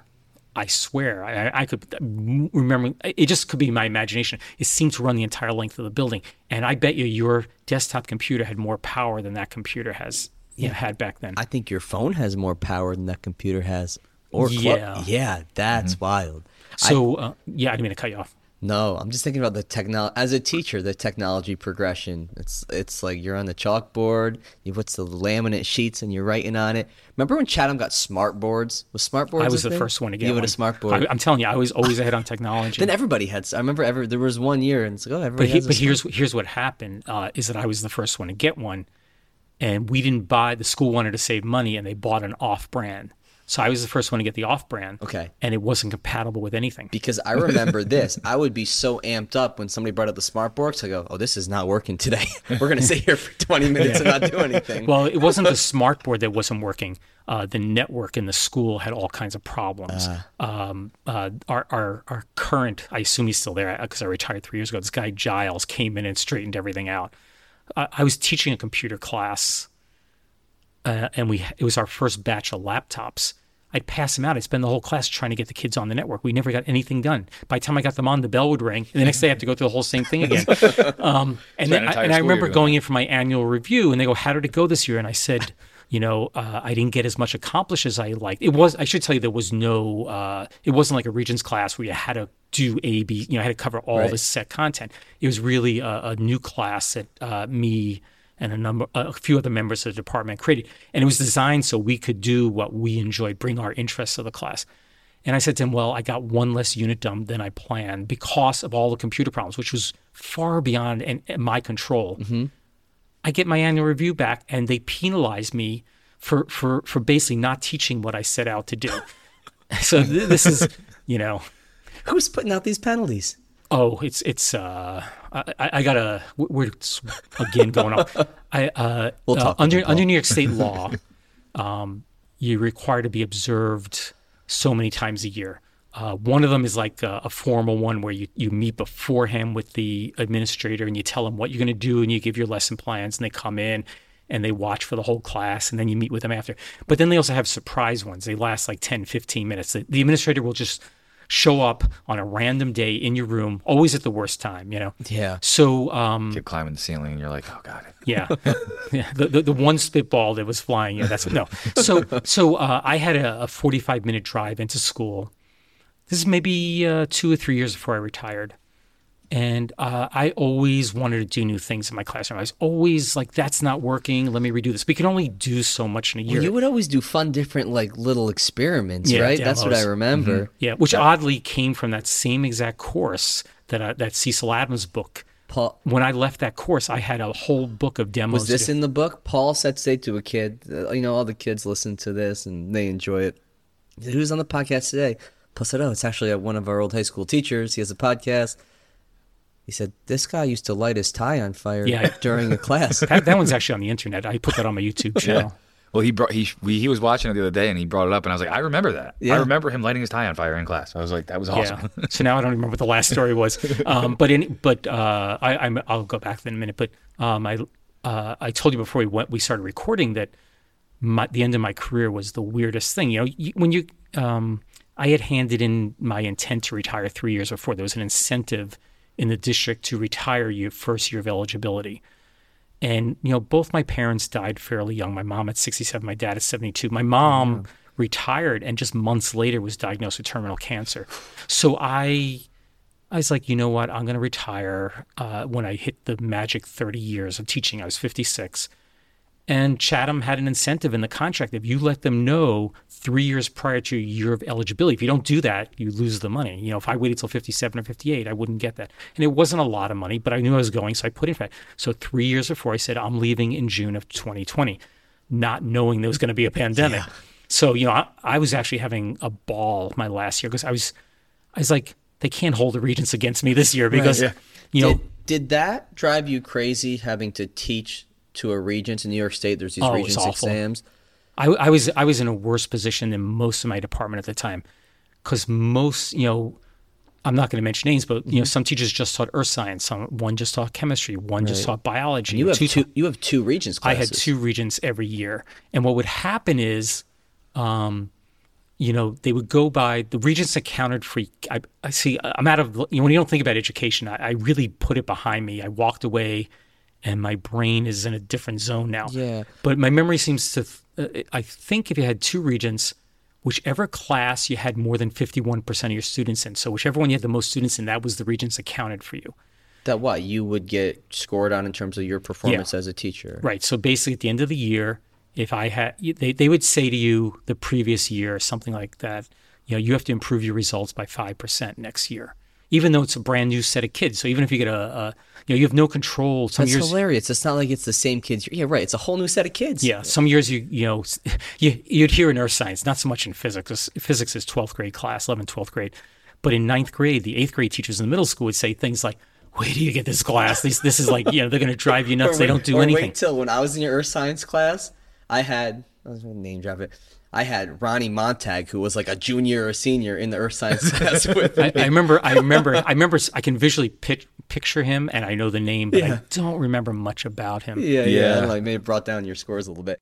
I swear, I, I could remember. It just could be my imagination. It seemed to run the entire length of the building, and I bet you your desktop computer had more power than that computer has you know, had back then. I think your phone has more power than that computer has. Or Yeah. yeah, that's wild. So uh, yeah, I didn't mean to cut you off. No, I'm just thinking about the technology. As a teacher, the technology progression. It's it's like you're on the chalkboard. You put the laminate sheets and you're writing on it. Remember when Chatham got smart boards? Was smart boards? I was the thing? first one to get You one. a smart board. I, am telling you, I was always ahead on technology. then everybody had. I remember ever there was one year and it's like oh everybody but he, but here's here's what happened uh, is that I was the first one to get one, and we didn't buy. The school wanted to save money, and they bought an off-brand. So I was the first one to get the off-brand. Okay. and it wasn't compatible with anything. because I remember this. I would be so amped up when somebody brought up the smart boards. I go, oh this is not working today. We're gonna sit here for 20 minutes and not do anything. Well, it wasn't the smart board that wasn't working. Uh, the network in the school had all kinds of problems. um, uh, our, our our current, I assume he's still there because I retired three years ago. This guy Giles came in and straightened everything out. I, I was teaching a computer class, uh, and we it was our first batch of laptops. I'd pass them out. I'd spend the whole class trying to get the kids on the network. We never got anything done. By the time I got them on, the bell would ring, and the next day I have to go through the whole same thing again. Um, and then I, and I remember going in for my annual review, and they go, "How did it go this year?" And I said, "You know, uh, I didn't get as much accomplished as I liked. It was. I should tell you, there was no. Uh, it wasn't like a Regents class where you had to do A, B. You know, I had to cover all Right. this set content. It was really a, a new class that uh, me." And a number, a few other members of the department created, and it was designed so we could do what we enjoyed, bring our interests to the class. And I said to him, Well, I got one less unit done than I planned because of all the computer problems, which was far beyond and, and my control. I get my annual review back and they penalize me for, for, for basically not teaching what I set out to do. so th- this is, you know, Who's putting out these penalties? oh, it's, it's, uh, I, I I gotta, we're again going off. I, uh, We'll uh, under, you, under New York state law, um, you're required to be observed so many times a year. Uh, one of them is like a, a formal one where you, you meet beforehand with the administrator and you tell them what you're going to do and you give your lesson plans and they come in and they watch for the whole class and then you meet with them after. But then they also have surprise ones. They last like 10, 15 minutes. The, the administrator will just show up on a random day in your room, always at the worst time, you know? Yeah. So, um, Keep climbing the ceiling, and you're like, oh god. yeah, yeah. The, the the one spitball that was flying. Yeah, that's no. So so uh, I had a, a forty five minute drive into school. This is maybe uh, two or three years before I retired, and uh, I always wanted to do new things in my classroom. I was always like, "That's not working. Let me redo this." We can only do so much in a year. Well, you would always do fun, different like little experiments, Yeah, right? That's what I demos. remember. yeah, which oddly came from that same exact course that uh, that Cecil Adams book. Paul, When I left that course, I had a whole book of demos. was this in the book? Paul said say to a kid, uh, you know, all the kids listen to this and they enjoy it. Who's on the podcast today? Paul said, Oh, it's actually one of our old high school teachers. He has a podcast. He said, This guy used to light his tie on fire Yeah. during a class. that, that one's actually on the internet. I put that on my YouTube channel. Well, he brought he we, he was watching it the other day, and he brought it up, and I was like, I remember that. Yeah. I remember him lighting his tie on fire in class. I was like, that was awesome. Yeah. so now I don't remember what the last story was. Um, but in, but uh, I, I'm, I'll go back in a minute. But um, I uh, I told you before we went we started recording that my, the end of my career was the weirdest thing. You know, you, when you um, I had handed in my intent to retire three years before. There was an incentive in the district to retire your first year of eligibility. And you know, both my parents died fairly young. My mom at 67, my dad at 72. My mom retired and just months later was diagnosed with terminal cancer. So I I was like, you know what? I'm going to retire uh, when I hit the magic 30 years of teaching. I was 56. And Chatham had an incentive in the contract. If you let them know three years prior to your year of eligibility, if you don't do that, you lose the money. You know, if I waited till 57 or 58, I wouldn't get that. And it wasn't a lot of money, but I knew I was going, so I put in for it. So three years before, I said, I'm leaving in June of 2020, not knowing there was going to be a pandemic. So, you know, I, I was actually having a ball my last year because I was, I was like, they can't hold the regents against me this year because, you know, did, did that drive you crazy having to teach to a regents in New York State? There's these Oh, regents exams. I, I was I was in a worse position than most of my department at the time, because most you know, I'm not going to mention names, but Mm-hmm. you know, some teachers just taught earth science, some one just taught chemistry, one just taught biology. You have two two. You have two regents I had two regents every year, and what would happen is, um, you know, they would go by the regents accounted for. I, I see. I'm out of. You know, when you don't think about education, I, I really put it behind me. I walked away, and my brain is in a different zone now. Yeah. But my memory seems to. Uh, I think if you had two regents, whichever class you had more than 51% of your students in. So whichever one you had the most students in, that was the regents accounted for you. That what you would get scored on in terms of your performance as a teacher. Right. So basically, at the end of the year, if I had, they, they would say to you the previous year, something like that, you know, you have to improve your results by 5% next year, even though it's a brand new set of kids. So even if you get a, a you know, you have no control. Some That's years, hilarious. It's not like it's the same kids. Yeah, right. It's a whole new set of kids. yeah, some years you, you know, you, you'd hear in earth science, not so much in physics. Physics is 12th grade class, 11th, 12th grade. But in ninth grade, the eighth grade teachers in the middle school would say things like, where do you get this class? This, this is like, you know, they're going to drive you nuts. Or they wait- don't do or anything. Wait till when I was in your earth science class, I had I was gonna name drop it. I had Ronnie Montag, who was like a junior or senior in the earth science class with me. I, I remember, I remember, I remember, I can visually pic- picture him and I know the name, but I don't remember much about him. Yeah, yeah. Yeah. I don't know, it may have brought down your scores a little bit.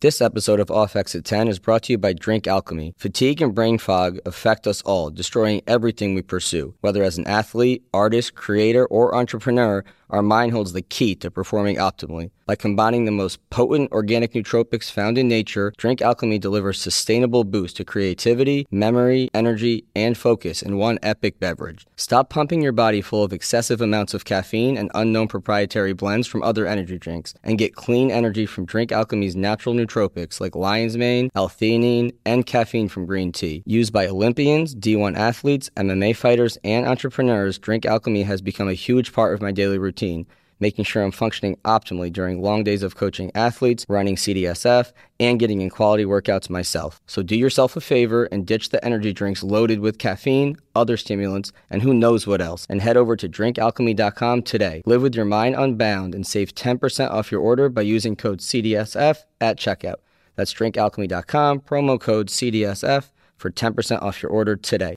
This episode of Off Exit 10 is brought to you by Drink Alchemy. Fatigue and brain fog affect us all, destroying everything we pursue. Whether as an athlete, artist, creator, or entrepreneur, our mind holds the key to performing optimally. By combining the most potent organic nootropics found in nature, Drink Alchemy delivers sustainable boost to creativity, memory, energy, and focus in one epic beverage. Stop pumping your body full of excessive amounts of caffeine and unknown proprietary blends from other energy drinks, and get clean energy from Drink Alchemy's natural nootropics like lion's mane, L-theanine, and caffeine from green tea. Used by Olympians, D1 athletes, MMA fighters, and entrepreneurs, Drink Alchemy has become a huge part of my daily routine making sure I'm functioning optimally during long days of coaching athletes, running CDSF, and getting in quality workouts myself. So do yourself a favor and ditch the energy drinks loaded with caffeine, other stimulants, and who knows what else, and head over to drinkalchemy.com today. Live with your mind unbound and save 10% off your order by using code CDSF at checkout. That's drinkalchemy.com, promo code CDSF for 10% off your order today.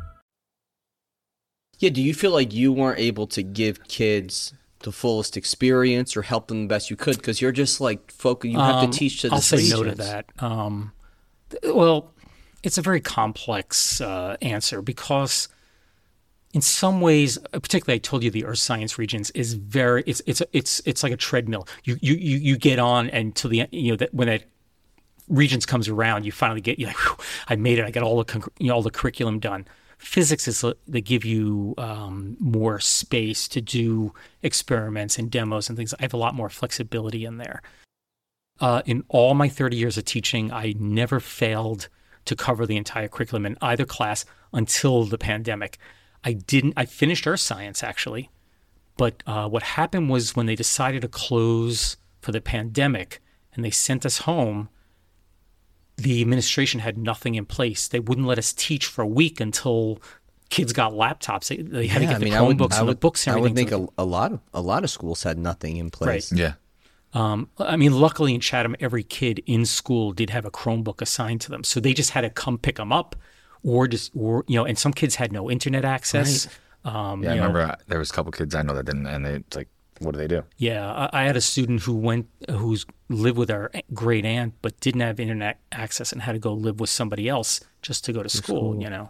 Yeah, do you feel like you weren't able to give kids the fullest experience or help them the best you could because you're just like focus you have Um, to teach to the I'll say no to that. Um, th- well, it's a very complex uh, answer because, in some ways, uh, particularly I told you the earth science regents is very it's it's it's it's like a treadmill. You you you, you get on and to the you know that when that regents comes around, you finally get you like I made it. I got all the you know, all the curriculum done. Physics is uh, they give you um, more space to do experiments and demos and things. I have a lot more flexibility in there. Uh, in all my 30 years of teaching, I never failed to cover the entire curriculum in either class until the pandemic. I didn't. I finished Earth Science actually, but uh, what happened was when they decided to close for the pandemic and they sent us home, the administration had nothing in place. They wouldn't let us teach for a week until kids got laptops. They, they had to get I mean, the would, Chromebooks and would, the books and I would think to- a, a lot of a lot of schools had nothing in place. Yeah. Um, I mean, luckily in Chatham, every kid in school did have a Chromebook assigned to them, so they just had to come pick them up, or just, or you know, and some kids had no internet access. Um, Yeah, I you know, remember uh, there was a couple kids I know that didn't, and they it's like, what do they do? Yeah, I, I had a student who went, who's lived with our great aunt, but didn't have internet access and had to go live with somebody else just to go to school. You know.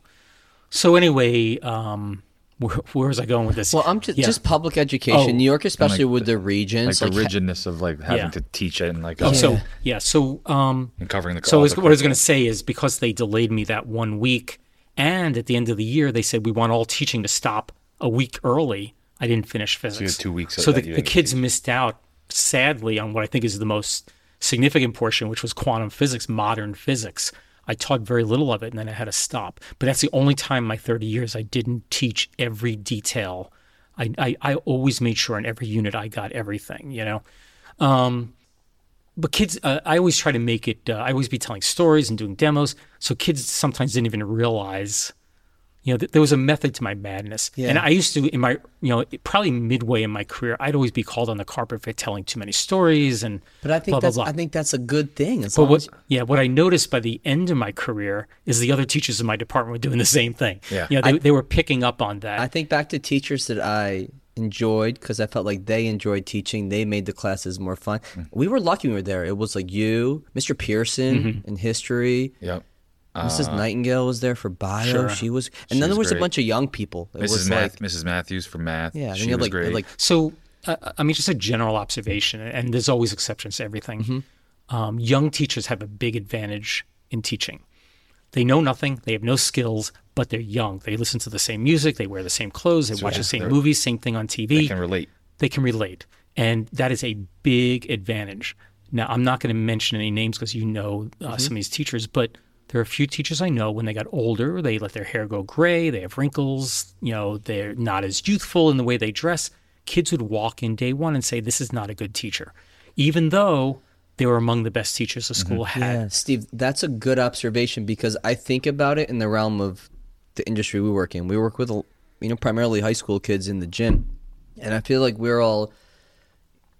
So anyway, um, where, where was I going with this? Well, I'm just Yeah. just public education. Oh. New York, especially like with the- the regents, Like the ha- rigidness of like having Yeah. to teach it and like Oh, oh, So yeah, so um, and covering the So all the what I was going to say is because they delayed me that one week, and at the end of the year they said we want all teaching to stop a week early. I didn't finish physics. had two weeks So the, the kids missed out sadly on what I think is the most significant portion, which was quantum physics, modern physics. I taught very little of it, and then I had to stop. But that's the only time in my 30 years I didn't teach every detail. I, I, I always made sure in every unit I got everything, you know. Um, but kids, uh, I always try to make it. Uh, I always be telling stories and doing demos, so kids sometimes didn't even realize You know, th- there was a method to my madness, Yeah. and I used to in my you know probably midway in my career, I'd always be called on the carpet for telling too many stories and But I think blah, blah, that's blah. I think that's a good thing. As But what, as- yeah, what I noticed by the end of my career is the other teachers in my department were doing the same thing. Yeah. you know, they, they were picking up on that. I think back to teachers that I enjoyed because I felt like they enjoyed teaching. They made the classes more fun. Mm. We were lucky we were there. It was like you, Mr. Pearson Mm-hmm. in history. Yep. Mrs. Nightingale was there for bio. Sure. She was, and She then there was was a bunch of young people. It Mrs. was Math- like, Mrs. Matthews for math. yeah, she was like, great. like So, uh, I mean, just a general observation, and there's always exceptions to everything. Mm-hmm. Um, young teachers have a big advantage in teaching. They know nothing, they have no skills, but they're young. They listen to the same music, they wear the same clothes, they watch the same movies, same thing on TV. they can relate. they can relate. And that is a big advantage. Now, I'm not going to mention any names because you know uh, some of these teachers, but there are a few teachers I know when they got older, they let their hair go gray, they have wrinkles, you know, they're not as youthful in the way they dress. Kids would walk in day one and say, This is not a good teacher, even though they were among the best teachers the mm-hmm. school had. Yeah, Steve, that's a good observation because I think about it in the realm of the industry we work in. We work with, you know, primarily high school kids in the gym, and I feel like we're all,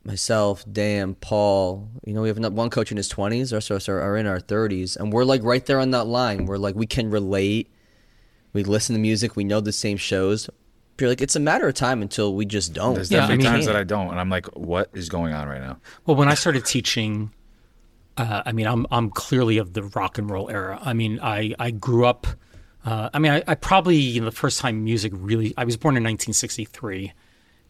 myself, Dan, Paul. You know, we have one coach in his twenties, the rest of us are, are in our thirties, and we're like right there on that line. We're like we can relate. We listen to music. We know the same shows. But you're like it's a matter of time until we just don't. There's Yeah, I definitely mean- times that I don't, and I'm like, what is going on right now? Well, when I started teaching, uh, I mean, I'm I'm clearly of the rock and roll era. I mean, I I grew up. Uh, I mean, I, I probably you know, the first time music really. I was born in 1963,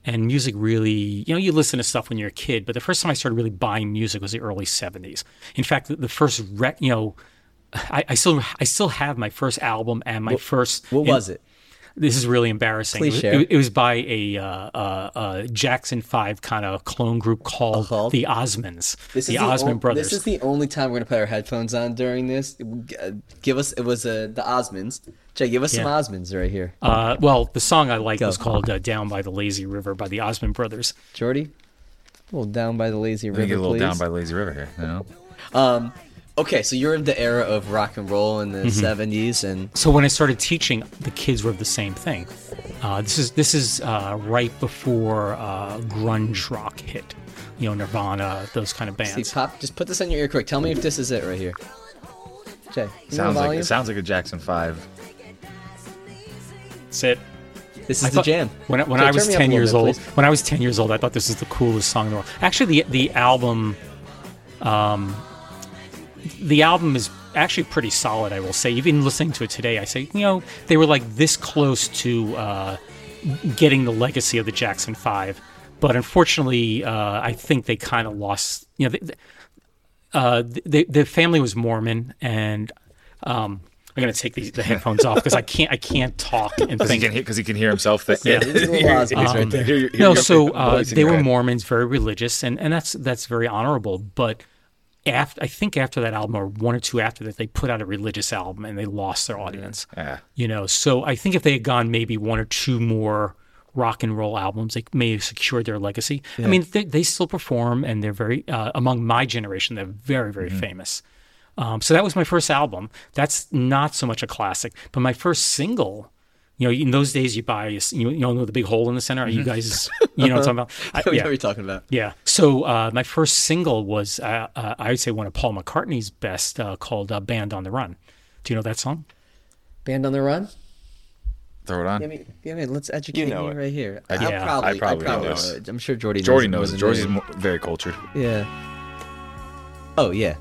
and music really. You know, you listen to stuff when you're a kid, but the first time I started really buying music was the early 70s. In fact, the, the first rec, you know. I, I still I still have my first album and my first. What was it? This is really embarrassing. Please it, was, share. it, it was by a uh, uh, uh, Jackson Five kind of clone group called called? the Osmonds, This the is Osmond o- brothers. This is the only time we're gonna put our headphones on during this. Uh, Give us it was uh, the Osmonds. Jay, give us some Osmonds right here. uh, well, the song I like Go. was called uh, "Down by the Lazy River" by the Osmond brothers. Jordy, a little down by the lazy Let river, me get a little please. down by the Lazy River here. You know? um, okay, so you're in the era of rock and roll in the Mm-hmm. '70s, and So when I started teaching, the kids were of the same thing. Uh, this is this is uh, right before uh, grunge rock hit. You know, Nirvana, those kind of Steve, bands. pop, just put this in your ear quick. Tell me if this is it right here. Jay, Sounds like it sounds like a Jackson Five. That's it. This is I the thought- jam. When, I- when Okay, I was me up a ten years bit, old, please. when I was ten years old, I thought this was the coolest song in the world. Actually, the the album, um, the album is actually pretty solid. I will say. Even listening to it today, I say, you know, they were like this close to uh, getting the legacy of the Jackson Five, but unfortunately, uh, I think they kind of lost. You know, the, uh, the the family was Mormon, and um, I'm gonna take these, the headphones off because I can't I can't talk and Because he think. can because he can hear himself. Think, Yeah. These little Osmonds right there. Hear hear no, so uh, they were head. Mormons, very religious, and, and that's that's very honorable. But after I think after that album, or one or two after that, they put out a religious album and they lost their audience. Yeah. You know, so I think if they had gone maybe one or two more rock and roll albums, they may have secured their legacy. I mean, they, they still perform, and they're very uh, among my generation. They're very very famous. Um, so that was my first album. That's not so much a classic, but my first single. You know, in those days, you buy you, you know the big hole in the center. Are you guys, you know what I'm talking about? I- I know what you're talking about. yeah. So uh, my first single was, uh, uh, I would say, one of Paul McCartney's best, uh, called uh, "Band on the Run." Do you know that song? Band on the run. Throw it on. Give me, give me. Let's educate know me it. right here. I- I'll Yeah, probably, I probably know know this. it. I'm sure Jordy. knows Jordy knows knows. it more it. than Jordy's me. mo- very cultured. Yeah. Oh yeah.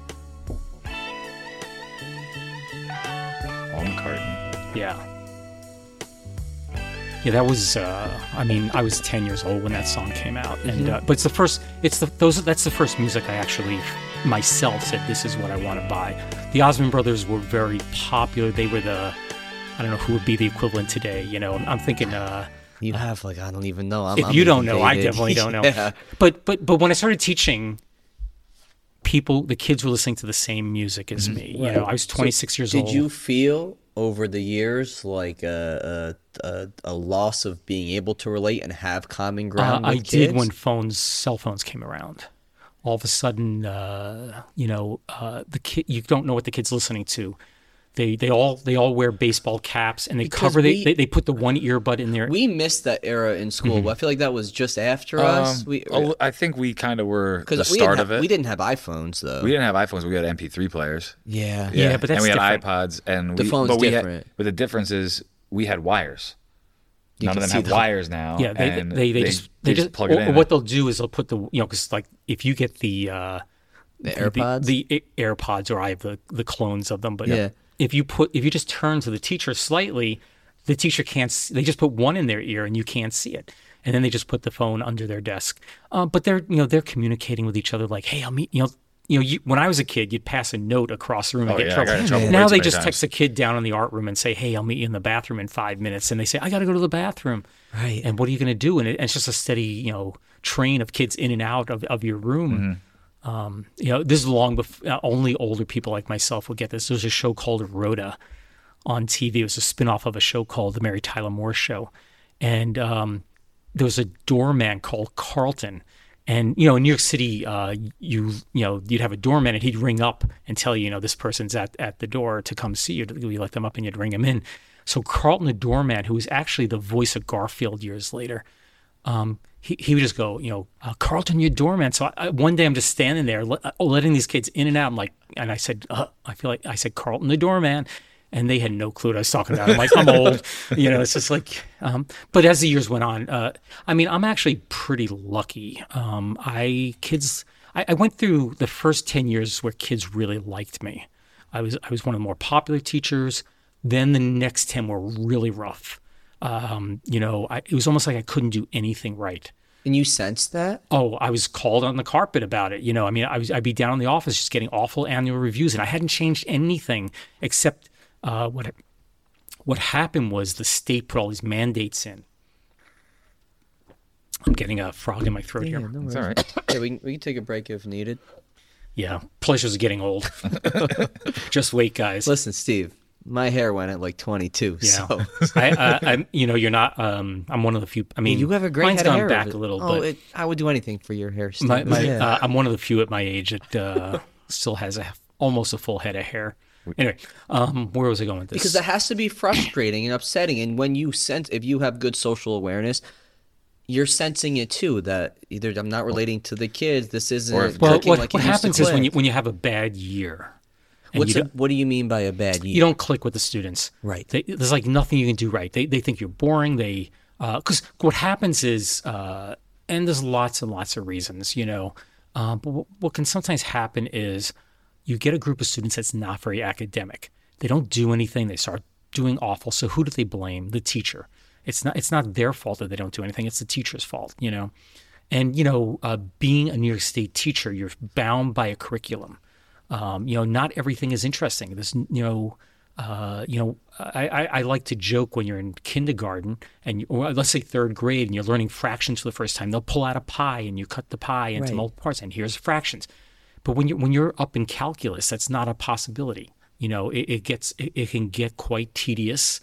Paul McCartney. Yeah. Yeah, that was. Uh, I mean, I was ten years old when that song came out, and uh, but it's the first. It's the those. That's the first music I actually myself said this is what I want to buy. The Osmond Brothers were very popular. They were the. I don't know who would be the equivalent today. You know, I'm, thinking. Uh, You have like I don't even know. I'm, if I'm you don't know, I definitely don't know. yeah. But but but when I started teaching, people, the kids were listening to the same music as me. You know, I was 26 years Did old. Did you feel over the years like a, a, a, a loss of being able to relate and have common Uh, ground? I with did when phones, cell phones came around. All of a sudden, uh, you know, uh, the kid, you don't know what the kid's listening to. They they all they all wear baseball caps and they Because cover they, we- they they put the one earbud in there. We missed that era in school. Mm-hmm. I feel like that was just after us. Um, We oh, I think we kind of were the because we start didn't have, of it. we didn't have iPhones though. We didn't have iPhones. We had MP3 players. Yeah. Yeah, but that's and we different. had iPods, and The we, phone's but we different. Had, but the difference is we had wires. You None of them see have them. wires now. yeah, they, and they, they just they just plug or, it in. what they'll do is they'll put the you know because like if you get the uh, The AirPods? the, the AirPods or I have the the clones of them, but Yeah. If you put if you just turn to the teacher slightly, the teacher can't. s- They just put one in their ear and you can't see it, and then they just put the phone under their desk. Uh, but they're you know they're communicating with each other like, hey, I'll meet you know. You know, you, when I was a kid, you'd pass a note across the room and Oh, get yeah, trouble. in trouble now they just times. text a kid down in the art room and say, "Hey, I'll meet you in the bathroom in five minutes," and they say, "I got to go to the bathroom." Right. And what are you going to do? And, it, and it's just a steady, you know, train of kids in and out of, of your room. Um, you know, this is long before uh, only older people like myself will get this. There was a show called Rhoda on TV. It was a spin-off of a show called The Mary Tyler Moore Show. And um, there was a doorman called Carlton. And you know, in New York City, uh, you you know, you'd have a doorman, and he'd ring up and tell you, you know, this person's at, at the door to come see you. You let them up, and you'd ring him in. So Carlton, the doorman, who was actually the voice of Garfield years later, um, he, he would just go, you know, uh, Carlton, your doorman. So I, I, one day I'm just standing there let, uh, letting these kids in and out. I'm like, and I said, uh, I feel like I said, Carlton, the doorman. And they had no clue what I was talking about. I'm like, I'm old, you know. It's just like, um, but as the years went on, uh, I mean, I'm actually pretty lucky. Um, I kids, I, I went through the first ten years where kids really liked me. I was I was one of the more popular teachers. Then the next ten were really rough. Um, you know, I, it was almost like I couldn't do anything right. And you sensed that? Oh, I was called on the carpet about it. You know, I mean, I was I'd be down in the office just getting awful annual reviews, and I hadn't changed anything except uh, what what happened was the state put all these mandates in. I'm getting a frog in my throat Yeah, here. no It's all worries. right. Yeah, we can, we can take a break if needed. Yeah, pleasures of getting old. just wait, guys. Listen, Steve, my hair went at like 22. Yeah, So. I, I, I'm, you know, you're not. Um, I'm one of the few. I mean, you have a great mine's head of gone hair. back over- a little, oh, but it, I would do anything for your hair, my, my, Yeah. uh, I'm one of the few at my age that uh, still has a, almost a full head of hair. Anyway, um, where was I going with this? because it has to be frustrating and upsetting. And when you sense, if you have good social awareness, you're sensing it too. That either I'm not relating to the kids. This isn't Or if- well, what, like what it used to happens is when you when you have a bad year, and What's a, what do you mean by a bad year? you don't click with the students. Right. They, there's like nothing you can do right. They they think you're boring. They because what happens is uh, and there's lots and lots of reasons, you know. Uh, but what, what can sometimes happen is you get a group of students that's not very academic. They don't do anything. They start doing awful. So who do they blame? The teacher. It's not it's not their fault that they don't do anything. It's the teacher's fault, you know. And you know, uh, being a New York State teacher, you're bound by a curriculum. Um, you know, not everything is interesting. This, you know, uh, you know, I, I, I like to joke when you're in kindergarten and, you, or let's say third grade, and you're learning fractions for the first time. They'll pull out a pie and you cut the pie into Right. multiple parts, and here's fractions. But when you're, when you're up in calculus, that's not a possibility. You know, it, it gets it, it can get quite tedious,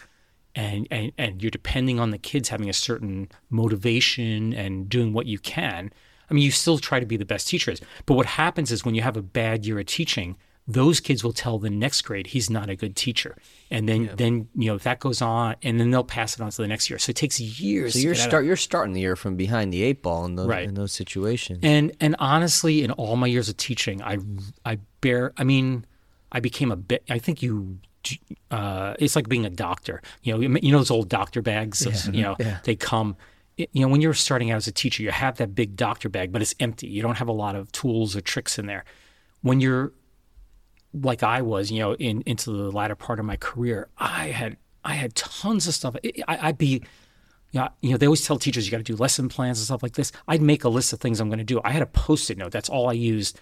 and, and and you're depending on the kids having a certain motivation and doing what you can. I mean, you still try to be the best teachers, but what happens is when you have a bad year of teaching, those kids will tell the next grade he's not a good teacher, and then then you know if that goes on, and then they'll pass it on to the next year. So it takes years. So you're start you're starting the year from behind the eight ball in those Right. in those situations. And and honestly, in all my years of teaching, I I bear. I mean, I became a bit. I think you. Uh, it's like being a doctor. You know, you know those old doctor bags. Those, You know, Yeah. they come. You know, when you're starting out as a teacher, you have that big doctor bag, but it's empty. You don't have a lot of tools or tricks in there. When you're like I was, you know, in into the latter part of my career, I had I had tons of stuff. I, I'd be yeah, you know, they always tell teachers you got to do lesson plans and stuff like this. I'd make a list of things I'm going to do. I had a post-it note. That's all I used.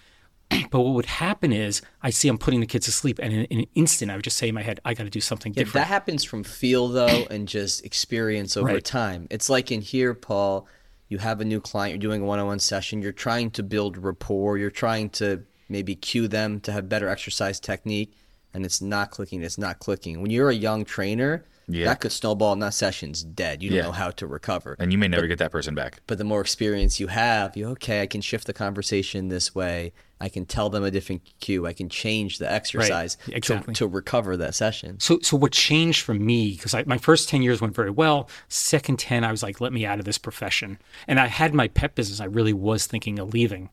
but what would happen is I see I'm putting the kids to sleep, and in, in an instant, I would just say in my head, I got to do something Yeah, different. that happens from feel though, and just experience over Right. time. It's like in here, Paul. You have a new client. You're doing a one-on-one session. You're trying to build rapport. You're trying to maybe cue them to have better exercise technique, and it's not clicking. It's not clicking. When you're a young trainer, Yeah. that could snowball, and that session's dead. You don't Yeah. know how to recover. And you may never get that person back. But the more experience you have, you okay, I can shift the conversation this way. I can tell them a different cue. I can change the exercise exactly. to, to recover that session. So, so what changed for me? Because my first ten years went very well. Second ten, I was like, let me out of this profession. And I had my pet business. I really was thinking of leaving.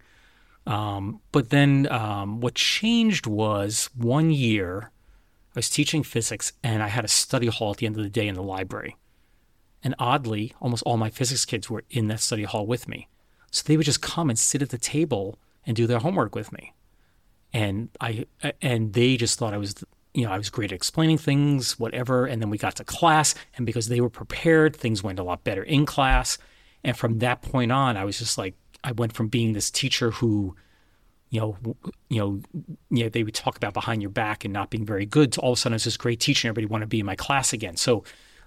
Um, but then um, what changed was one year I was teaching physics, and I had a study hall at the end of the day in the library. And oddly, almost all my physics kids were in that study hall with me. So they would just come and sit at the table and do their homework with me. And I and they just thought I was you know, I was great at explaining things, whatever. And then we got to class, and because they were prepared, things went a lot better in class. And from that point on, I was just like, I went from being this teacher who, you know, you know, you know, they would talk about behind your back and not being very good to all of a sudden I was this great teacher and everybody wanted to be in my class again. So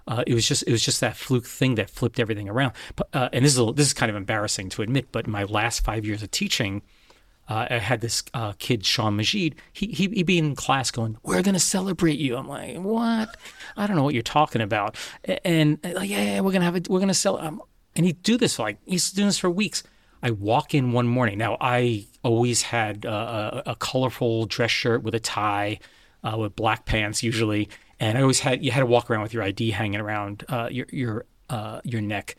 uh, it was just it was just that fluke thing that flipped everything around. But, uh, and this is a, this is kind of embarrassing to admit, but my last five years of teaching, uh, I had this uh, kid Sean Majid. He he he'd be in class going, "We're gonna celebrate you." I'm like, "What? I don't know what you're talking about." And, and like, yeah, yeah, we're gonna have it. We're gonna sell. Um, and he'd do this for like he's doing this for weeks. I walk in one morning. Now I always had uh, a, a colorful dress shirt with a tie, uh, with black pants usually, and I always had you had to walk around with your ID hanging around uh, your your uh, your neck.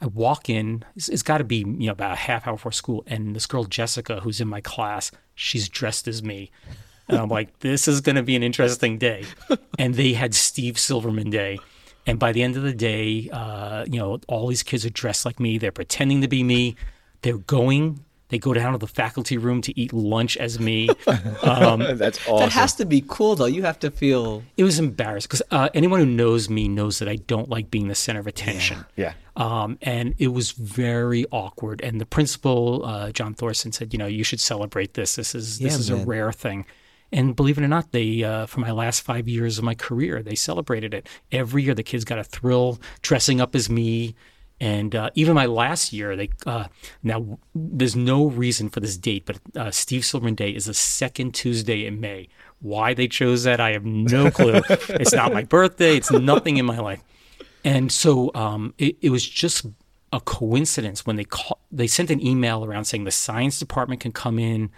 I walk in. it's, it's got to be you know about a half hour before school, and this girl Jessica, who's in my class, she's dressed as me, and I'm like, this is going to be an interesting day. and they had Steve Silverman Day. And by the end of the day, uh, you know, all these kids are dressed like me. They're pretending to be me. They're going they go down to the faculty room to eat lunch as me. Um, That's awesome. That has to be cool, though. You have to feel. It was embarrassing because uh, anyone who knows me knows that I don't like being the center of attention. Yeah. Um, and it was very awkward. And the principal, uh, John Thorson, said, "You know, you should celebrate this. This is this Yeah, is man. a rare thing." And believe it or not, they uh, for my last five years of my career, they celebrated it every year. The kids got a thrill dressing up as me. And uh, even my last year, they uh, now there's no reason for this date, but uh, Steve Silverman Day is the second Tuesday in May. Why they chose that, I have no clue. it's not my birthday. It's nothing in my life. And so um, it, it was just a coincidence when they call, they sent an email around saying the science department can come in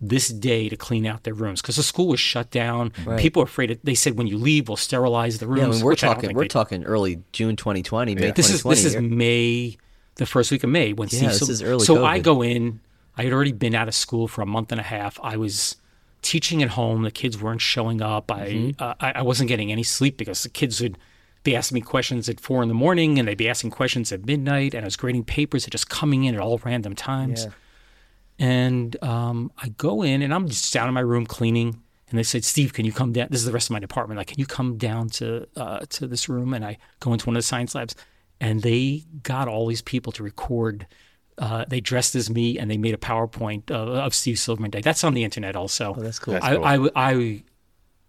this day to clean out their rooms because the school was shut down. Right. People were afraid. Of, they said when you leave, we'll sterilize the rooms. Yeah, I mean, we're which talking. We're talking early June 2020, May this is this is. May, the first week of May when Yeah, Steve. this Sil- is early So I go in. I had already been out of school for a month and a half. I was teaching at home. The kids weren't showing up. I Mm-hmm. uh, I, I wasn't getting any sleep because the kids would be asking me questions at four in the morning and they'd be asking questions at midnight. And I was grading papers and just coming in at all random times. Yeah. And um, I go in and I'm just down in my room cleaning. And they said, Steve, can you come down? This is the rest of my department. Like, can you come down to uh, to this room? And I go into one of the science labs, and they got all these people to record. Uh, they dressed as me, and they made a PowerPoint of, of Steve Silverman Day. That's on the internet also. Oh, that's cool. That's I, cool. I, I,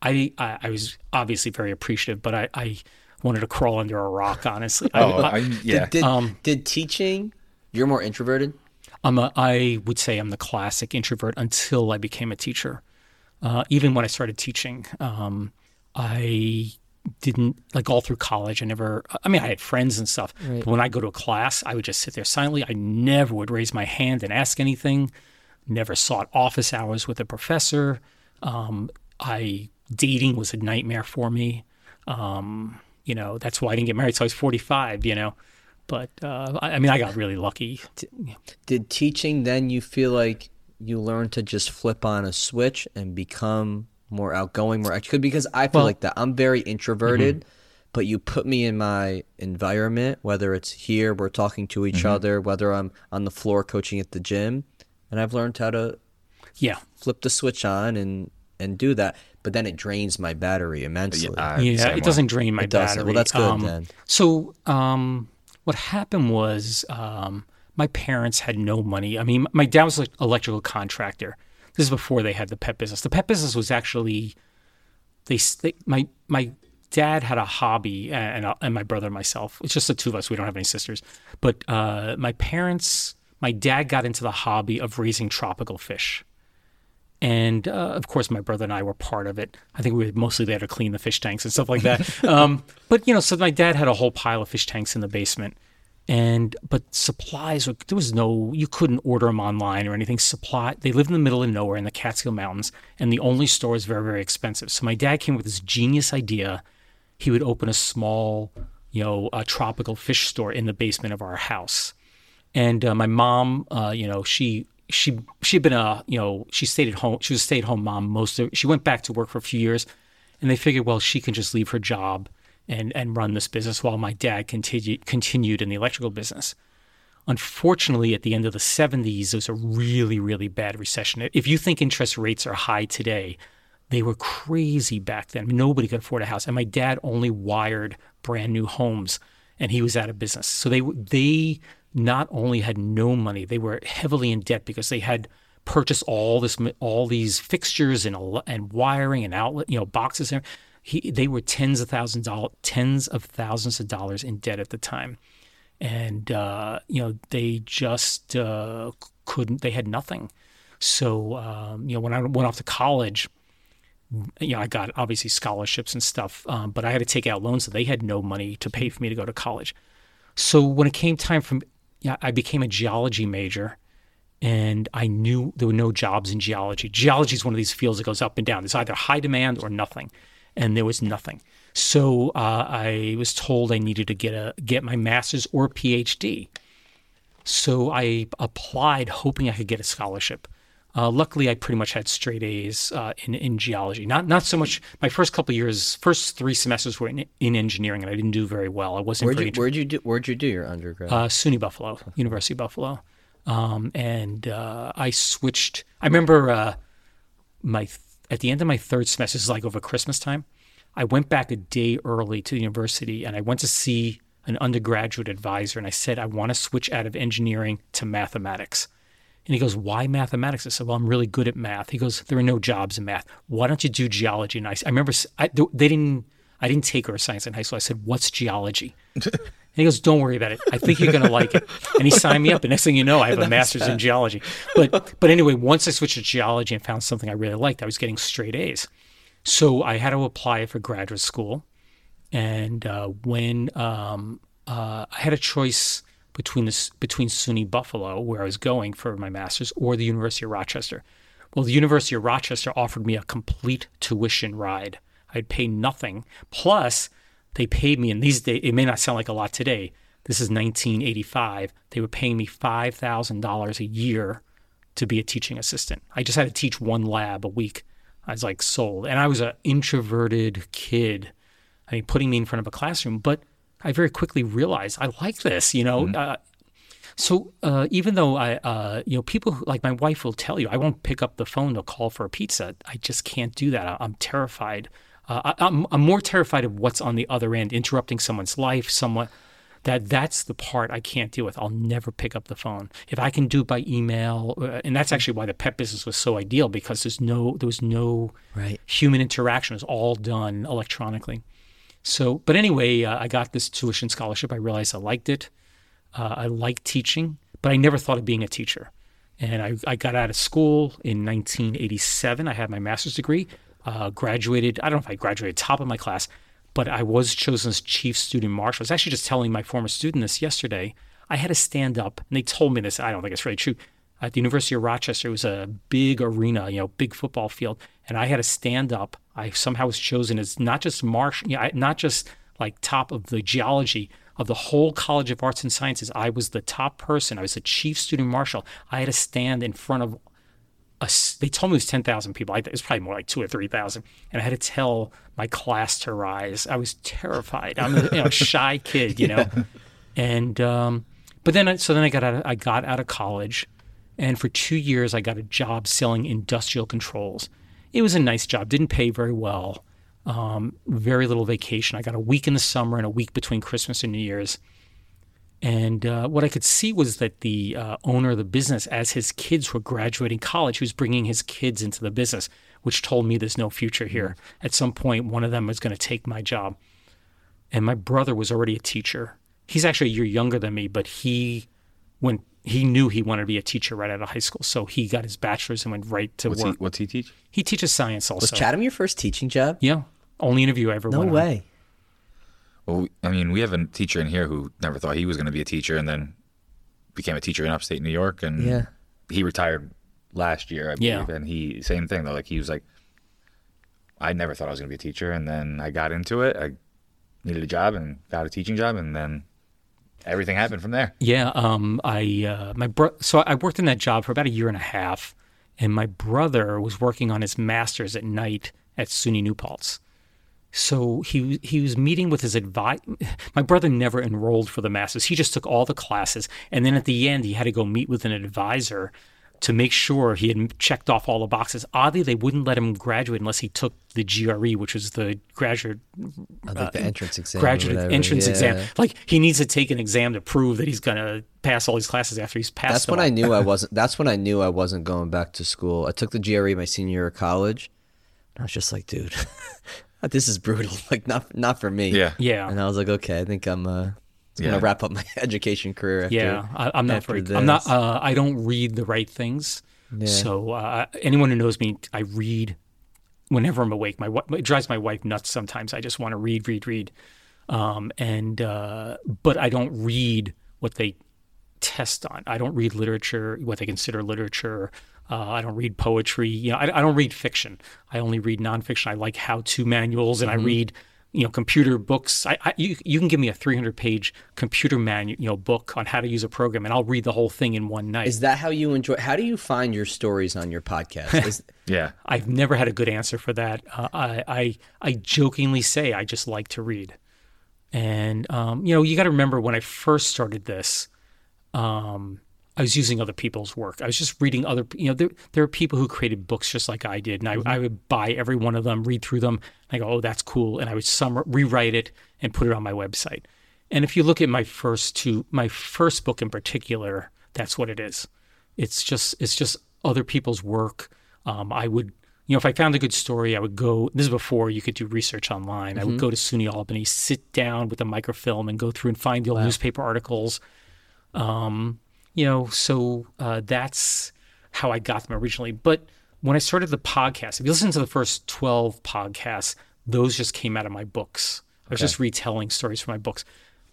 I, I, I was obviously very appreciative, but I, I wanted to crawl under a rock. Honestly, Oh, I, I, yeah. Did, did, Um, did teaching? You're more introverted. I'm a, I would say I'm the classic introvert until I became a teacher. Uh, even when I started teaching, um, I didn't like all through college. I never. I mean, I had friends and stuff, but when I go to a class, I would just sit there silently. I never would raise my hand and ask anything. Never sought office hours with a professor. Um, I dating was a nightmare for me. Um, you know, that's why I didn't get married. So I was 45. You know, but uh, I, I mean, I got really lucky. Did teaching then you feel like you learned to just flip on a switch and become more outgoing, more active? Because I feel Well- like that. I'm very introverted, but you put me in my environment, whether it's here, we're talking to each other, whether I'm on the floor coaching at the gym, and I've learned how to Yeah. flip the switch on and and do that. But then it drains my battery immensely. Uh, yeah, it way. doesn't drain my It doesn't. battery. Well, that's good Um, then. So, um, what happened was um, my parents had no money. I mean, my dad was an electrical contractor. This is before they had the pet business. The pet business was actually they, they my my dad had a hobby and and, and my brother and myself. It's just the two of us. We don't have any sisters. But uh, my parents, my dad got into the hobby of raising tropical fish. And uh, of course, my brother and I were part of it. I think we were mostly there to clean the fish tanks and stuff like that. um, but you know, so my dad had a whole pile of fish tanks in the basement, and but supplies were, there was no you couldn't order them online or anything. Supply they lived in the middle of nowhere in the catskill mountains and the only store is very very expensive. So my dad came with this genius idea. He would open a small you know a tropical fish store in the basement of our house. And uh, my mom uh, you know she she she'd been a you know she stayed at home she was a stay-at-home mom most of she went back to work for a few years and they figured well she can just leave her job and and run this business while my dad continued continued in the electrical business. Unfortunately, at the end of the 70s, there was a really, really bad recession. If you think interest rates are high today, they were crazy back then. Nobody could afford a house, and my dad only wired brand new homes, and he was out of business. So they they not only had no money, they were heavily in debt because they had purchased all this all these fixtures and and wiring and outlet, you know, boxes. He, they were tens of thousands dollars, tens of thousands of dollars in debt at the time, and uh, you know they just uh, couldn't. They had nothing. So um, you know when I went off to college, you know I got obviously scholarships and stuff, um, but I had to take out loans, so they had no money to pay for me to go to college. So when it came time for, yeah, I became a geology major and I knew there were no jobs in geology. Geology is one of these fields that goes up and down. There's either high demand or nothing and there was nothing. So uh, I was told I needed to get a get my master's or PhD. So I applied, hoping I could get a scholarship. Uh, luckily, I pretty much had straight A's uh, in in geology. Not not so much. My first couple years, first three semesters were in, in engineering, and I didn't do very well. I wasn't. Where'd you, where'd you do Where'd you do your undergrad? Uh, SUNY Buffalo, University of Buffalo, um, and uh, I switched. I remember uh, my at the end of my third semester, this is like over Christmas time, I went back a day early to the university and I went to see an undergraduate advisor and I said, I want to switch out of engineering to mathematics. And he goes, Why mathematics? I said, Well, I'm really good at math. He goes, There are no jobs in math. Why don't you do geology? And I, I remember I, they didn't, I didn't take earth science in high school. I said, What's geology? And he goes, "Don't worry about it. I think you're going to like it." And he signed me up. And next thing you know, I have a master's in geology. But but anyway, once I switched to geology and found something I really liked, I was getting straight A's. So I had to apply for graduate school, and uh, when um, uh, I had a choice between between SUNY Buffalo, where I was going for my master's, or the University of Rochester. Well, the University of Rochester offered me a complete tuition ride. I'd pay nothing. Plus, they paid me in these days. It may not sound like a lot today. This is 1985. They were paying me five thousand dollars a year to be a teaching assistant. I just had to teach one lab a week. I was like sold, and I was an introverted kid. I mean, putting me in front of a classroom, but I very quickly realized I like this. You know, mm-hmm. uh, so uh, even though I, uh, you know, people who, like my wife will tell you, I won't pick up the phone to call for a pizza. I just can't do that. I, am terrified. Uh, I, am I'm, I'm more terrified of what's on the other end, interrupting someone's life, someone that that's the part I can't deal with. I'll never pick up the phone. If I can do it by email, uh, and that's actually why the pet business was so ideal because there's no there was no right. human interaction. It was all done electronically. So, but anyway, uh, I got this tuition scholarship. I realized I liked it. Uh, I liked teaching, but I never thought of being a teacher. And I, I got out of school in 1987. I had my master's degree. Uh, graduated. I don't know if I graduated top of my class but I was chosen as chief student marshal. I was actually just telling my former student this yesterday. I had to stand up, and they told me this. I don't think it's really true. At the University of Rochester, it was a big arena, you know, big football field, and I had to stand up. I somehow was chosen as not just marsh, you know, not just like top of the geology of the whole College of Arts and Sciences. I was the top person. I was the chief student marshal. I had to stand in front of a, they told me it was 10,000 people. I, it was probably more like two or 3,000. And I had to tell my class to rise. I was terrified. I'm a you know, shy kid, you know. Yeah. And, um, but then, I, so then I got out of, I got out of college. And for two years, I got a job selling industrial controls. It was a nice job, didn't pay very well, um, very little vacation. I got a week in the summer and a week between Christmas and New Year's. And uh, what I could see was that the uh, owner of the business, as his kids were graduating college, he was bringing his kids into the business, which told me there's no future here. At some point, one of them was going to take my job. And my brother was already a teacher. He's actually a year younger than me, but he went. He knew he wanted to be a teacher right out of high school, so he got his bachelor's and went right to what's work. He, what's he teach? He teaches science also. Was Chatham your first teaching job? Yeah, only interview I ever no went way. Well, I mean, we have a teacher in here who never thought he was going to be a teacher, and then became a teacher in upstate New York, and Yeah. he retired last year, I Yeah. believe, and he same thing though. Like he was like, I never thought I was going to be a teacher, and then I got into it. I needed a job and got a teaching job, and then everything happened from there. Yeah, um, I uh, my bro- so I worked in that job for about a year and a half, and my brother was working on his master's at night at SUNY New Paltz. So he he was meeting with his advice. My brother never enrolled for the masters. He just took all the classes, and then at the end, he had to go meet with an advisor to make sure he had checked off all the boxes. Oddly, they wouldn't let him graduate unless he took the GRE, which was the graduate I think the entrance exam. graduate entrance Yeah. exam. Like he needs to take an exam to prove that he's gonna pass all these classes after he's passed. That's them when I knew I wasn't. That's when I knew I wasn't going back to school. I took the GRE my senior year of college. And I was just like, dude, this is brutal. Like not not for me. Yeah. Yeah. And I was like, okay, I think I'm uh, Yeah. gonna wrap up my education career. After, yeah, I, I'm not very. I'm not. Uh, I don't read the right things. Yeah. So uh, anyone who knows me, I read whenever I'm awake. My it drives my wife nuts. Sometimes I just want to read, read, read. Um, and uh, but I don't read what they test on. I don't read literature, what they consider literature. Uh, I don't read poetry. You know, I, I don't read fiction. I only read nonfiction. I like how-to manuals, and I read, you know, computer books. I, I you, you can give me a 300-page computer manual, you know, book on how to use a program, and I'll read the whole thing in one night. Is that how you enjoy? How do you find your stories on your podcast? Is, Yeah. I've never had a good answer for that. Uh, I, I I jokingly say I just like to read, and um, you know you got to remember when I first started this, um, I was using other people's work. I was just reading other. You know, there there are people who created books just like I did, and I, I would buy every one of them, read through them, and I go, oh, that's cool, and I would sum rewrite it and put it on my website. And if you look at my first two, my first book in particular, that's what it is. It's just it's just other people's work. Um, I would, you know, if I found a good story, I would go. This is before you could do research online. I would go to SUNY Albany, sit down with a microfilm, and go through and find the old newspaper articles. Um, you know, so uh, that's how I got them originally. But when I started the podcast, if you listen to the first twelve podcasts, those just came out of my books. I was just retelling stories from my books.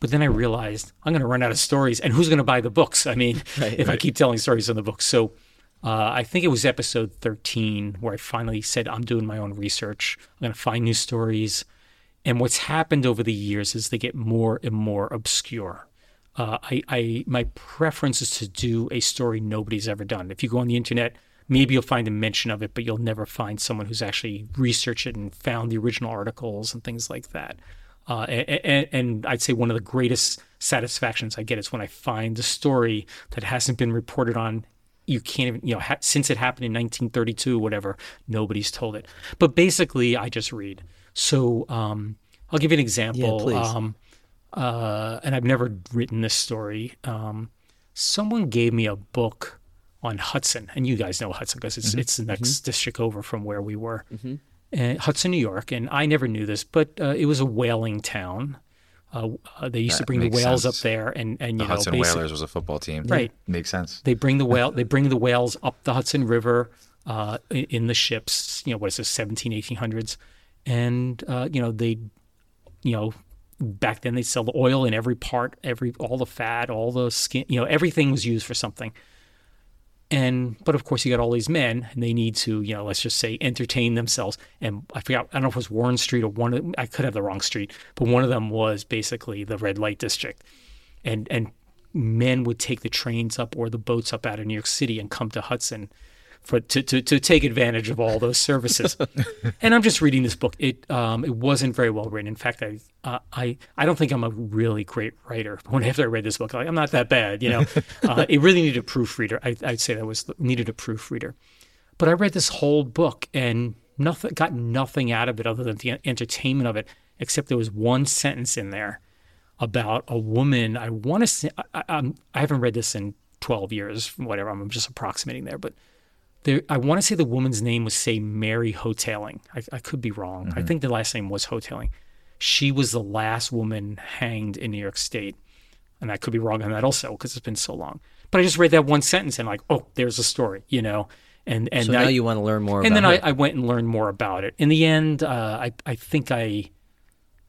But then I realized I'm going to run out of stories, and who's going to buy the books? I mean, if I keep telling stories in the books. So uh, I think it was episode 13 where I finally said, I'm doing my own research. I'm going to find new stories. And what's happened over the years is they get more and more obscure. Uh, I, I, my preference is to do a story nobody's ever done. If you go on the internet, maybe you'll find a mention of it, but you'll never find someone who's actually researched it and found the original articles and things like that. Uh, and, and I'd say one of the greatest satisfactions I get is when I find a story that hasn't been reported on. You can't even, you know, ha- since it happened in 1932, whatever, nobody's told it. But basically, I just read. So um, I'll give you an example. Yeah, please. Um, uh, and I've never written this story. Um, someone gave me a book on Hudson, and you guys know Hudson because it's it's the next district over from where we were, uh, Hudson, New York. And I never knew this, but uh, it was a whaling town. Uh, uh, they used to bring the whales sense. up there, and and The you know, Hudson Whalers was a football team. Right. Makes sense. they bring the whale. They bring the whales up the Hudson River uh, in, in the ships. You know what is this, 17, 1800s, and uh, you know they, you know, back then they sell the oil in every part, every all the fat, all the skin. You know, everything was used for something. And but of course you got all these men, and they need to, you know, let's just say entertain themselves. And I forgot, I don't know if it was Warren Street or one. Of, I could have the wrong street, but one of them was basically the red light district, and and men would take the trains up or the boats up out of New York City and come to Hudson for to to, to take advantage of all those services. and I'm just reading this book. It um it wasn't very well written. In fact, I uh, I I don't think I'm a really great writer. When after I read this book, I'm like I'm not that bad. You know, uh, it really needed a proofreader. I, I'd say that was needed a proofreader. But I read this whole book and nothing got nothing out of it other than the entertainment of it. Except there was one sentence in there about a woman. I want to say I, I, I haven't read this in 12 years, whatever. I'm just approximating there, but there, I want to say the woman's name was say Mary Hoteling. I, I could be wrong. I think the last name was Hoteling. She was the last woman hanged in New York State, and I could be wrong on that also because it's been so long. But I just read that one sentence and like, oh, there's a story, you know. And and so I, now you want to learn more and then I. I went and learned more about it. In the end, uh, I I think I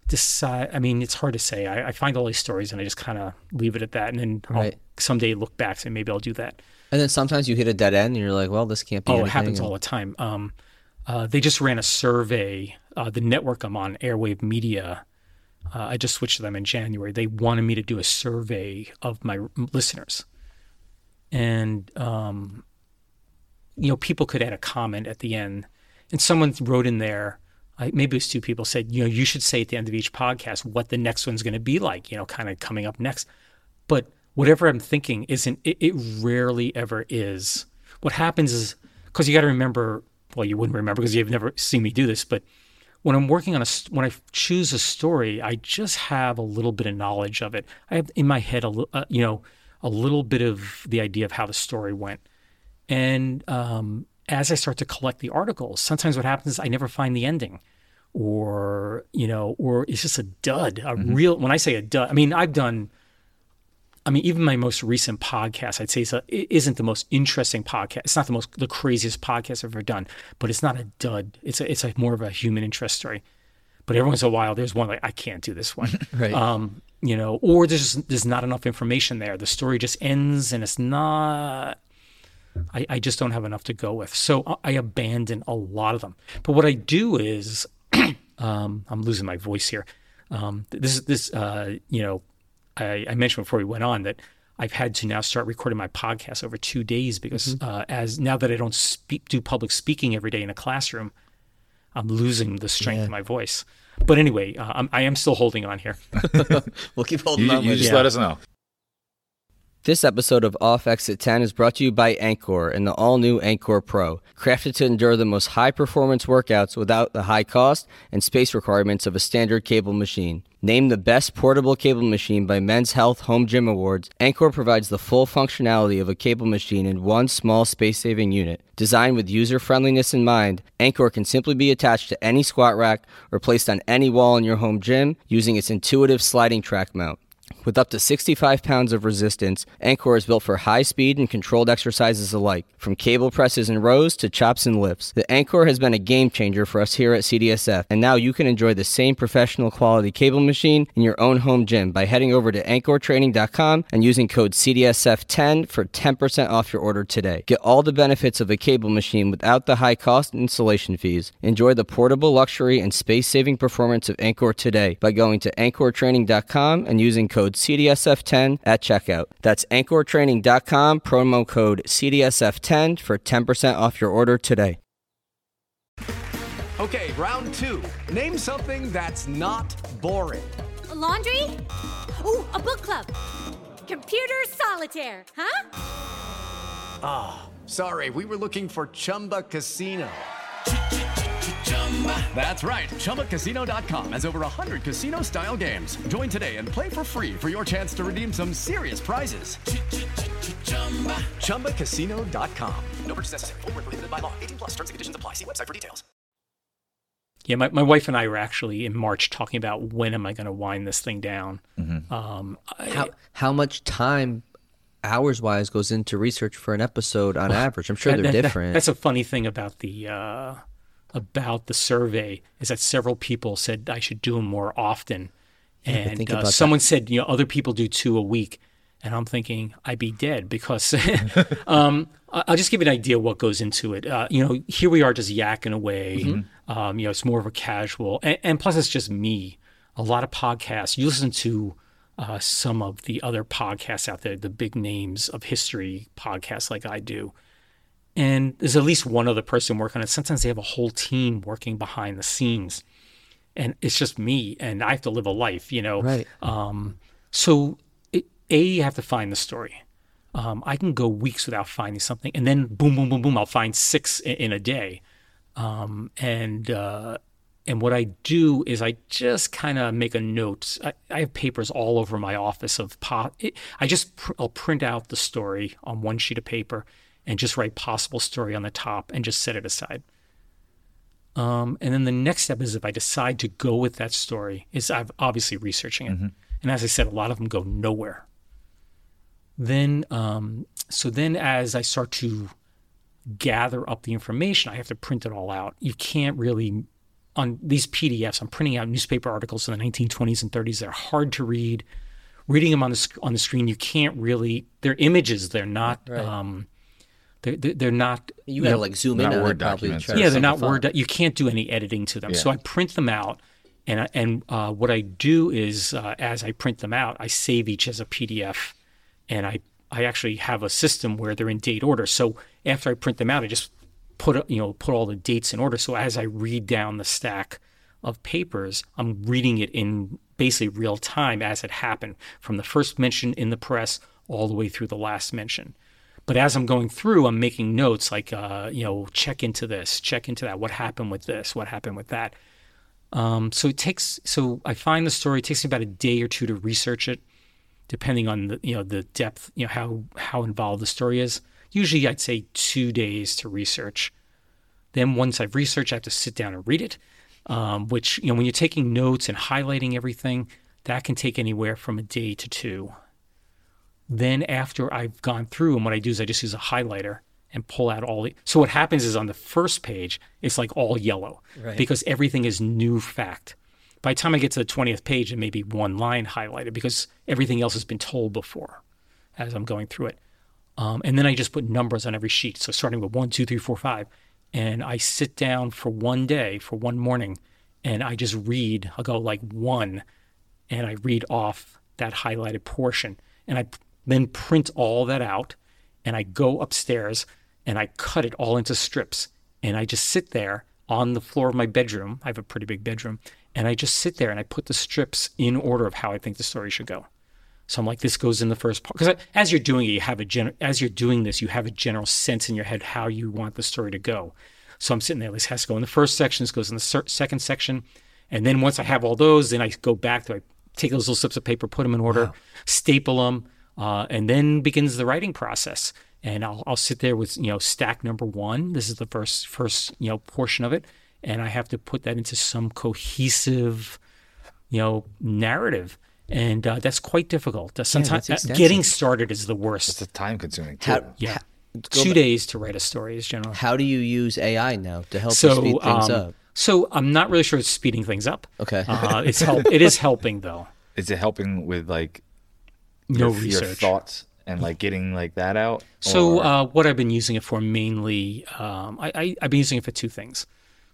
decide. I mean, it's hard to say. I, I find all these stories and I just kind of leave it at that, and then I'll someday look back and say maybe I'll do that. And then sometimes you hit a dead end and you're like, well, this can't be. Oh, it happens all the time. Um, uh, they just ran a survey. Uh, the network I'm on, Airwave Media. Uh, I just switched to them in January. They wanted me to do a survey of my listeners, and um, you know, people could add a comment at the end, and someone wrote in there. I, maybe it was two people said, you know, you should say at the end of each podcast what the next one's going to be like. You know, kind of coming up next. But whatever I'm thinking isn't. It, it rarely ever is. What happens is because you got to remember. Well, you wouldn't remember because you've never seen me do this, but when I'm working on a when I choose a story, I just have a little bit of knowledge of it. I have in my head a uh, you know a little bit of the idea of how the story went, and um, as I start to collect the articles, sometimes what happens is I never find the ending, or you know, or it's just a dud. A real when I say a dud, I mean I've done. I mean, even my most recent podcast, I'd say a, it isn't the most interesting podcast. It's not the most the craziest podcast I've ever done, but it's not a dud. It's a, it's a more of a human interest story. But every once in a while, there's one like I can't do this one, Right. um, you know, or there's just, there's not enough information there. The story just ends, and it's not. I, I just don't have enough to go with, so I- I abandon a lot of them. But what I do is, um, I'm losing my voice here. Um, this is this, uh, you know, I, I mentioned before we went on that I've had to now start recording my podcast over two days because uh, as now that I don't speak, do public speaking every day in a classroom, I'm losing the strength of my voice. But anyway, uh, I'm, I am still holding on here. We'll keep holding You, on. you just you. let us know. This episode of Off Exit 10 is brought to you by Anchor and the all new Anchor Pro. Crafted to endure the most high performance workouts without the high cost and space requirements of a standard cable machine. Named the best portable cable machine by Men's Health Home Gym Awards, Anchor provides the full functionality of a cable machine in one small space saving unit. Designed with user friendliness in mind, Anchor can simply be attached to any squat rack or placed on any wall in your home gym using its intuitive sliding track mount. With up to 65 pounds of resistance, Anchor is built for high speed and controlled exercises alike, from cable presses and rows to chops and lifts. The Anchor has been a game changer for us here at CDSF, and now you can enjoy the same professional quality cable machine in your own home gym by heading over to anchortraining.com and using code CDSF10 for 10% off your order today. Get all the benefits of a cable machine without the high cost and installation fees. Enjoy the portable luxury and space saving performance of Anchor today by going to anchortraining.com and using code CDSF10 at checkout. That's anchortraining.com, promo code CDSF10 for 10% off your order today. Okay, round two. Name something that's not boring. A laundry? Ooh, a book club. Computer solitaire, huh? Ah, sorry, we were looking for Chumba Casino. That's right. ChumbaCasino.com has over 100 casino style games. Join today and play for free for your chance to redeem some serious prizes. ChumbaCasino.com. No purchase necessary. Void where prohibited by law. 18 plus terms and conditions apply. See website for details. Yeah, my, my wife and I were actually in March talking about when am I going to wind this thing down. Um, I- How, how much time, hours wise, goes into research for an episode on average? I'm sure That- they're that- different. That's a funny thing about the uh, about the survey is that several people said I should do them more often, and uh, about that. someone said you know other people do two a week, and I'm thinking I'd be dead because um, I'll just give you an idea what goes into it. Uh, you know, here we are just yakking away. Mm-hmm. Um, you know, it's more of a casual, and, and plus it's just me. A lot of podcasts. You listen to uh, some of the other podcasts out there, the big names of history podcasts, like I do and there's at least one other person working on it. Sometimes they have a whole team working behind the scenes, and it's just me, and I have to live a life, you know. Right. Um, so, it, a you have to find the story. Um, I can go weeks without finding something, and then boom, boom, boom, boom, I'll find six in, in a day. Um, and uh, and what I do is I just kind of make a note. I, I have papers all over my office of po- it, I just pr- I'll print out the story on one sheet of paper and just write possible story on the top and just set it aside. Um, and then the next step is if I decide to go with that story, is I'm obviously researching it. And as I said, a lot of them go nowhere. Then, um, so then as I start to gather up the information, I have to print it all out. You can't really on these PDFs. I'm printing out newspaper articles in the 1920s and 30s. They're hard to read. Reading them on the sc- on the screen, you can't really. They're images. They're not. Right. Um, they're, they're they're not. You gotta know- like zoom in on it probably. try yeah, they're not word. font. You can't do any editing to them. So I print them out, and I, and uh, what I do is uh, as I print them out, I save each as a PDF, and I I actually have a system where they're in date order. So after I print them out, I just put you know put all the dates in order. So as I read down the stack of papers, I'm reading it in basically real time as it happened from the first mention in the press all the way through the last mention. But as I'm going through, I'm making notes like, uh, you know, check into this, check into that. What happened with this? What happened with that? Um, so it takes. So I find the story. It takes me about a day or two to research it, depending on the you know the depth, you know how how involved the story is. Usually, I'd say two days to research. Then once I've researched, I have to sit down and read it. Um, which you know when you're taking notes and highlighting everything, that can take anywhere from a day to two. Then after I've gone through, and what I do is I just use a highlighter and pull out all the. So what happens is on the first page, it's like all yellow Right. because everything is new fact. By the time I get to the twentieth page, it may be one line highlighted because everything else has been told before as I'm going through it. Um, and then I just put numbers on every sheet. So starting with one, two, three, four, five. And I sit down for one day, for one morning, and I just read. I'll go like one, and I read off that highlighted portion. And I then print all that out, and I go upstairs and I cut it all into strips. And I just sit there on the floor of my bedroom. I have a pretty big bedroom. And I just sit there and I put the strips in order of how I think the story should go. So I'm like, this goes in the first part because as you're doing it, you have a gen- as you're doing this, you have a general sense in your head how you want the story to go. So I'm sitting there. This has to go in the first section. This goes in the cer- second section, and then once I have all those, then I go back to I take those little slips of paper, put them in order, staple them, uh, and then begins the writing process. And I'll I'll sit there with you know stack number one. This is the first first you know portion of it, and I have to put that into some cohesive you know, narrative. And uh, that's quite difficult. Uh, sometimes that's uh, getting started is the worst. It's time consuming too. How, yeah. ha- go Two back- days to write a story is generally. How do you use AI now to help you so, speed things um, up? so I'm not really sure it's speeding things up. Okay. Uh, it's help. It is helping though. Is it helping with like No your, your research. thoughts and like getting like that out? So Or- uh, what I've been using it for mainly, um, I, I, I've been using it for two things.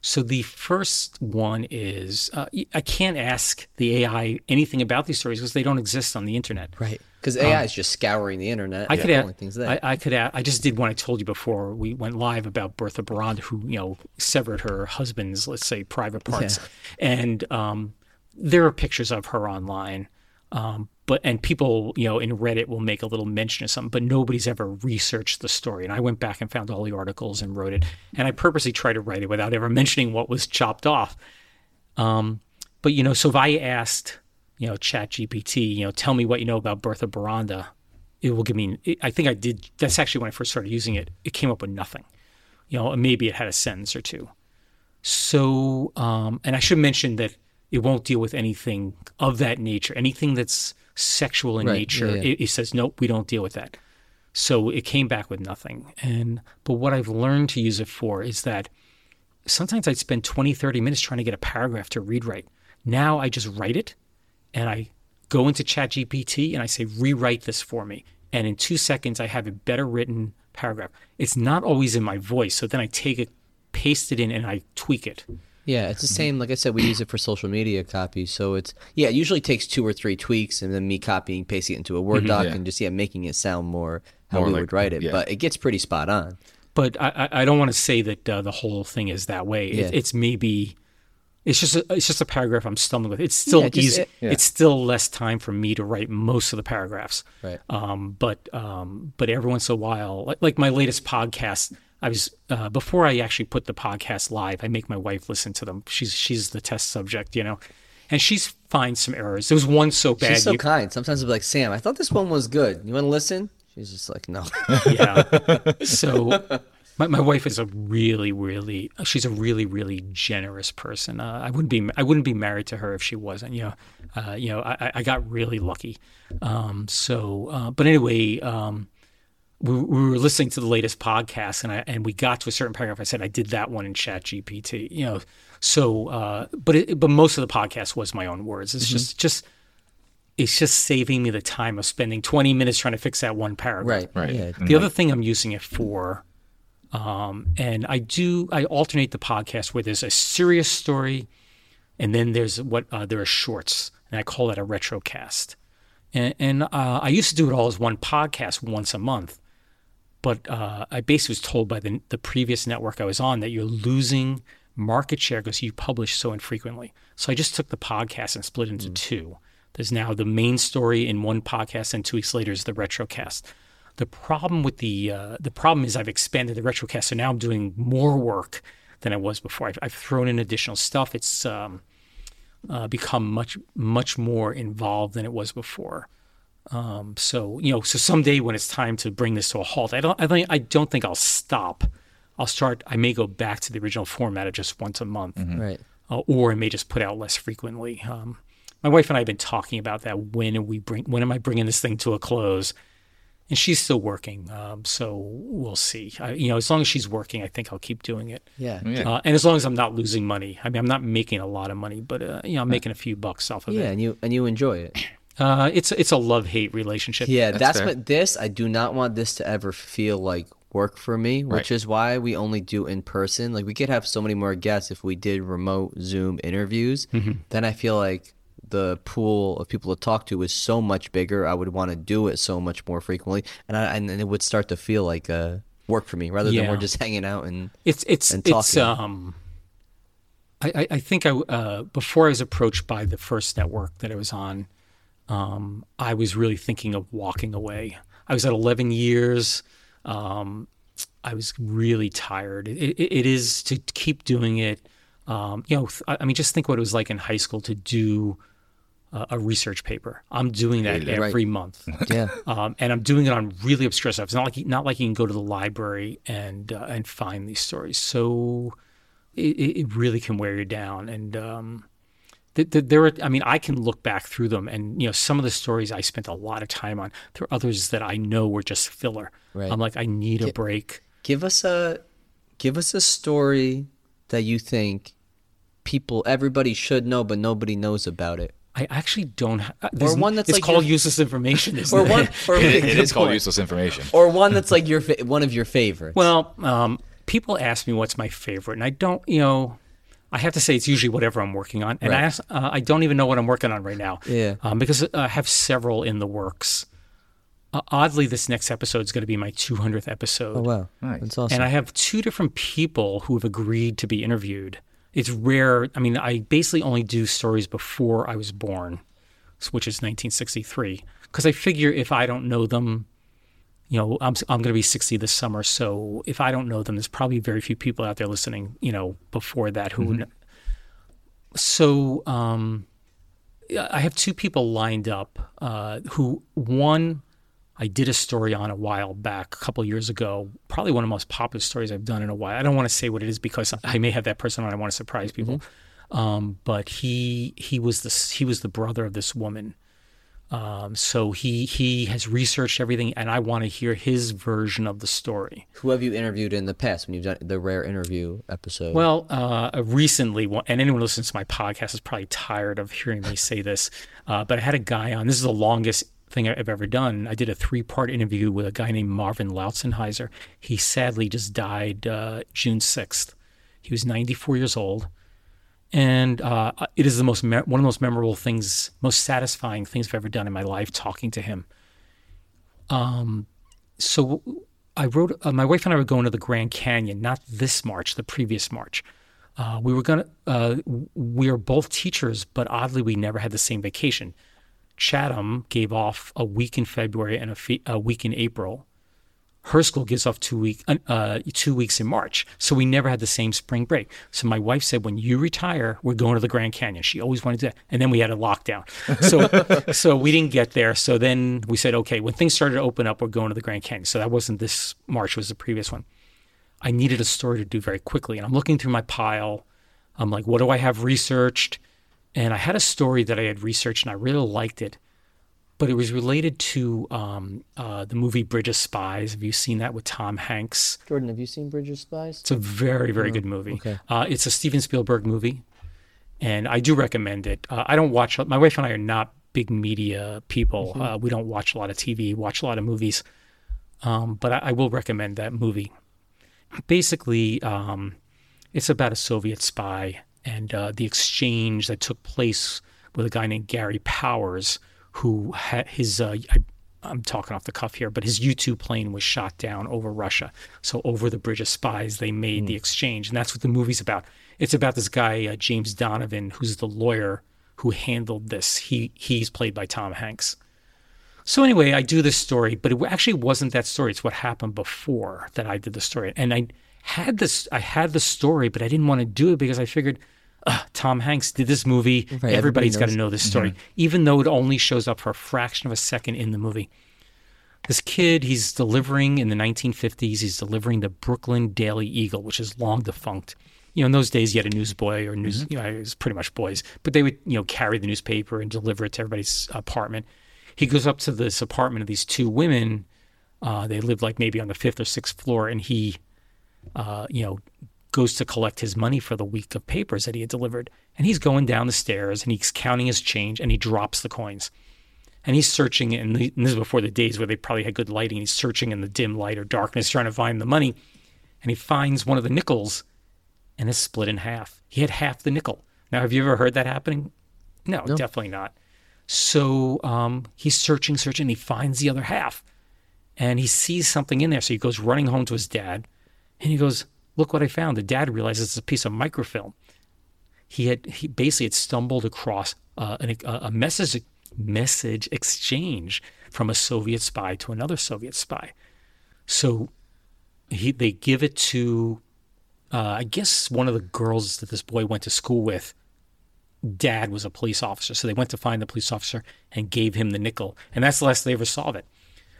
So the first one is uh, y- I can't ask the AI anything about these stories because they don't exist on the internet. Right. Because AI is just scouring the internet. I could pulling add, things there. I, I could add, I just did one I told you before we went live about Bertha Barand, who you know severed her husband's let's say private parts, and um, there are pictures of her online, um, but and people you know in Reddit will make a little mention of something, but nobody's ever researched the story. And I went back and found all the articles and wrote it, and I purposely tried to write it without ever mentioning what was chopped off. Um, but you know, so if I asked, you know, Chat GPT, you know, tell me what you know about Bertha Baranda, it will give me. I think I did. That's actually when I first started using it. It came up with nothing. You know, maybe it had a sentence or two. So, um, and I should mention that it won't deal with anything of that nature. Anything that's sexual in Right, nature, yeah, yeah. It, it says nope, we don't deal with that. So it came back with nothing. And but what I've learned to use it for is that sometimes I'd spend 20, 30 minutes trying to get a paragraph to read right. Now I just write it and I go into ChatGPT and I say, rewrite this for me. And in two seconds, I have a better written paragraph. It's not always in my voice. So then I take it, paste it in, and I tweak it. Yeah, it's the same. Like I said, we use it for social media copy. So it's yeah, it usually takes two or three tweaks, and then me copying, pasting it into a Word Mhm. doc, Yeah. and just yeah, making it sound more how More we like- would write it. yeah. But it gets pretty spot on. But I, I I don't want to say that uh, the whole thing is that way. It, Yeah. It's maybe. It's just a, it's just a paragraph I'm stumbling with. It's still Yeah, just- easy. it- yeah. It's still less time for me to write most of the paragraphs. Right. Um, but um, but every once in a while, like, like my latest podcast, I was uh, before I actually put the podcast live. I make my wife listen to them. She's she's the test subject, you know, and she's finds some errors. There was one so bad. She's so you- kind. Sometimes I'll be like, Sam, I thought this one was good. You want to listen? She's just like, no. yeah. So my, my wife is a really, really she's a really, really generous person. Uh, I wouldn't be I wouldn't be married to her if she wasn't. You know, uh, you know, I, I got really lucky. Um, so, uh, but anyway, um, we, we were listening to the latest podcast, and I and we got to a certain paragraph. I said I did that one in Chat GPT. You know, so uh, but it, but most of the podcast was my own words. It's Mhm. just just it's just saving me the time of spending 20 minutes trying to fix that one paragraph. Right, right. Yeah. The other thing I'm using it for, um, and I do, I alternate the podcast where there's a serious story, and then there's what uh, there are shorts, and I call that a retrocast. And, and uh, I used to do it all as one podcast once a month, but uh, I basically was told by the the previous network I was on that you're losing market share because you publish so infrequently. So I just took the podcast and split it into two. There's now the main story in one podcast, and two weeks later is the retrocast. The problem with the uh, the problem is I've expanded the retrocast, so now I'm doing more work than I was before. I've, I've thrown in additional stuff. It's um, uh, become much much more involved than it was before. Um, so you know, so someday when it's time to bring this to a halt, I don't I don't I don't think I'll stop. I'll start. I may go back to the original format of just once a month, Right. uh, or I may just put out less frequently. Um, my wife and I have been talking about that. When are we bring? When am I bringing this thing to a close? And she's still working, um, so we'll see. I, you know, as long as she's working, I think I'll keep doing it. Yeah. Uh, and as long as I'm not losing money, I mean, I'm not making a lot of money, but uh, you know, I'm making a few bucks off of Yeah, it. Yeah, and you and you enjoy it. Uh, it's it's a love hate relationship. Yeah, that's, what this. I do not want this to ever feel like work for me, which Right. is why we only do in person. Like we could have so many more guests if we did remote Zoom interviews. Mhm. Then I feel like the pool of people to talk to is so much bigger. I would want to do it so much more frequently, and I, and it would start to feel like uh, work for me rather than we're just hanging out and It's it's and it's talking. um. I, I- I think I uh, before I was approached by the first network that I was on, um, I was really thinking of walking away. I was at 11 years. Um, I was really tired. It, it, it is to keep doing it. Um, you know, th- I I mean, just think what it was like in high school to do uh, a research paper. I'm doing that Right. every month. Yeah. Um, and I'm doing it on really obscure stuff. It's not like not like you can go to the library and uh, and find these stories. So it, it really can wear you down. And um, there are, I mean, I can look back through them, and you know, some of the stories I spent a lot of time on. There are others that I know were just filler. Right. I'm like, I need a break. Give us a give us a story that you think people everybody should know but nobody knows about it. I actually don't. Ha- uh, or there's- one that's it's like called your- useless information. Isn't or one or It- it is called useless information. Or one that's like your fa- one of your favorites. Well, um, people ask me what's my favorite, and I don't, you know, I have to say it's usually whatever I'm working on, and I ask, uh, I don't even know what I'm working on right now. Yeah. um, because I have several in the works. Uh, oddly, this next episode is going to be my 200th episode. Oh wow, that's awesome. And I have two different people who have agreed to be interviewed. It's rare. I mean, I basically only do stories before I was born, which is 1963, because I figure if I don't know them, you know, I'm I'm going to be 60 this summer. So if I don't know them, there's probably very few people out there listening, you know, before that who. Mhm. kn- So um, I have two people lined up. Uh, who one I did a story on a while back, a couple years ago. Probably one of the most popular stories I've done in a while. I don't want to say what it is because I may have that person on. I want to surprise people. Um, but he he was the he was the brother of this woman. Um, so he he has researched everything, and I want to hear his version of the story. Who have you interviewed in the past when you've done the rare interview episode? Well, uh, recently, and anyone who listens to my podcast is probably tired of hearing me say this, uh, but I had a guy on. This is the longest thing I've ever done. I did a three-part interview with a guy named Marvin Lautzenheiser. He sadly just died uh, June sixth. He was 94 years old, and uh, it is the most me- one of the most memorable things, most satisfying things I've ever done in my life. Talking to him. Um, so I wrote. Uh, my wife and I were going to the Grand Canyon, not this March, the previous March. Uh, we were gonna. Uh, we are both teachers, but oddly, we never had the same vacation. Chatham gave off a week in February and a, fe- a week in April. Her school gives off two week uh, two weeks in March, so we never had the same spring break. So my wife said, "When you retire, we're going to the Grand Canyon." She always wanted to, and then we had a lockdown, so so we didn't get there. So then we said, "Okay, when things started to open up, we're going to the Grand Canyon." So that wasn't this March; was the previous one. I needed a story to do very quickly, and I'm looking through my pile. I'm like, "What do I have researched?" And I had a story that I had researched, and I really liked it but it was related to um, uh, the movie Bridge of Spies. Have you seen that with Tom Hanks? Jordan, have you seen Bridge of Spies? It's a very, very No. good movie. Okay. Uh, it's a Steven Spielberg movie, and I do recommend it. Uh, I don't watch. My wife and I are not big media people. Mhm. Uh, we don't watch a lot of TV. Watch a lot of movies, um, but I, I will recommend that movie. Basically, um, it's about a Soviet spy and uh, the exchange that took place with a guy named Gary Powers, who had his. Uh, I, I'm talking off the cuff here, but his U-2 plane was shot down over Russia. So over the Bridge of Spies, they made the exchange, and that's what the movie's about. It's about this guy uh, James Donovan, who's the lawyer who handled this. He he's played by Tom Hanks. So anyway, I do this story, but it actually wasn't that story. It's what happened before that I did the story, and I had this. I had the story, but I didn't want to do it because I figured. "Ugh, Tom Hanks did this movie. everybody Everybody's got to know this story, Mhm. even though it only shows up for a fraction of a second in the movie. This kid, he's delivering in the 1950s, he's delivering the Brooklyn Daily Eagle, which is long defunct. You know, in those days, you had a newsboy or news, you know, it was pretty much boys, but they would, you know, carry the newspaper and deliver it to everybody's apartment. He goes up to this apartment of these two women. Uh, they lived like maybe on the fifth or sixth floor, and he, uh, you know, goes to collect his money for the week of papers that he had delivered. And he's going down the stairs and he's counting his change and he drops the coins. And he's searching, and the- and this is before the days where they probably had good lighting. He's searching in the dim light or darkness, trying to find the money. And he finds one of the nickels and it's split in half. He had half the nickel. Now, have you ever heard that happening? No, No. definitely not. So um, he's searching, searching. And he finds the other half and he sees something in there. So he goes running home to his dad and he goes, Look what I found. The dad realizes it's a piece of microfilm. He had he basically had stumbled across uh, an, a, a message message exchange from a Soviet spy to another Soviet spy. So he they give it to uh, I guess one of the girls that this boy went to school with. Dad was a police officer, so they went to find the police officer and gave him the nickel, and that's the last they ever saw of it.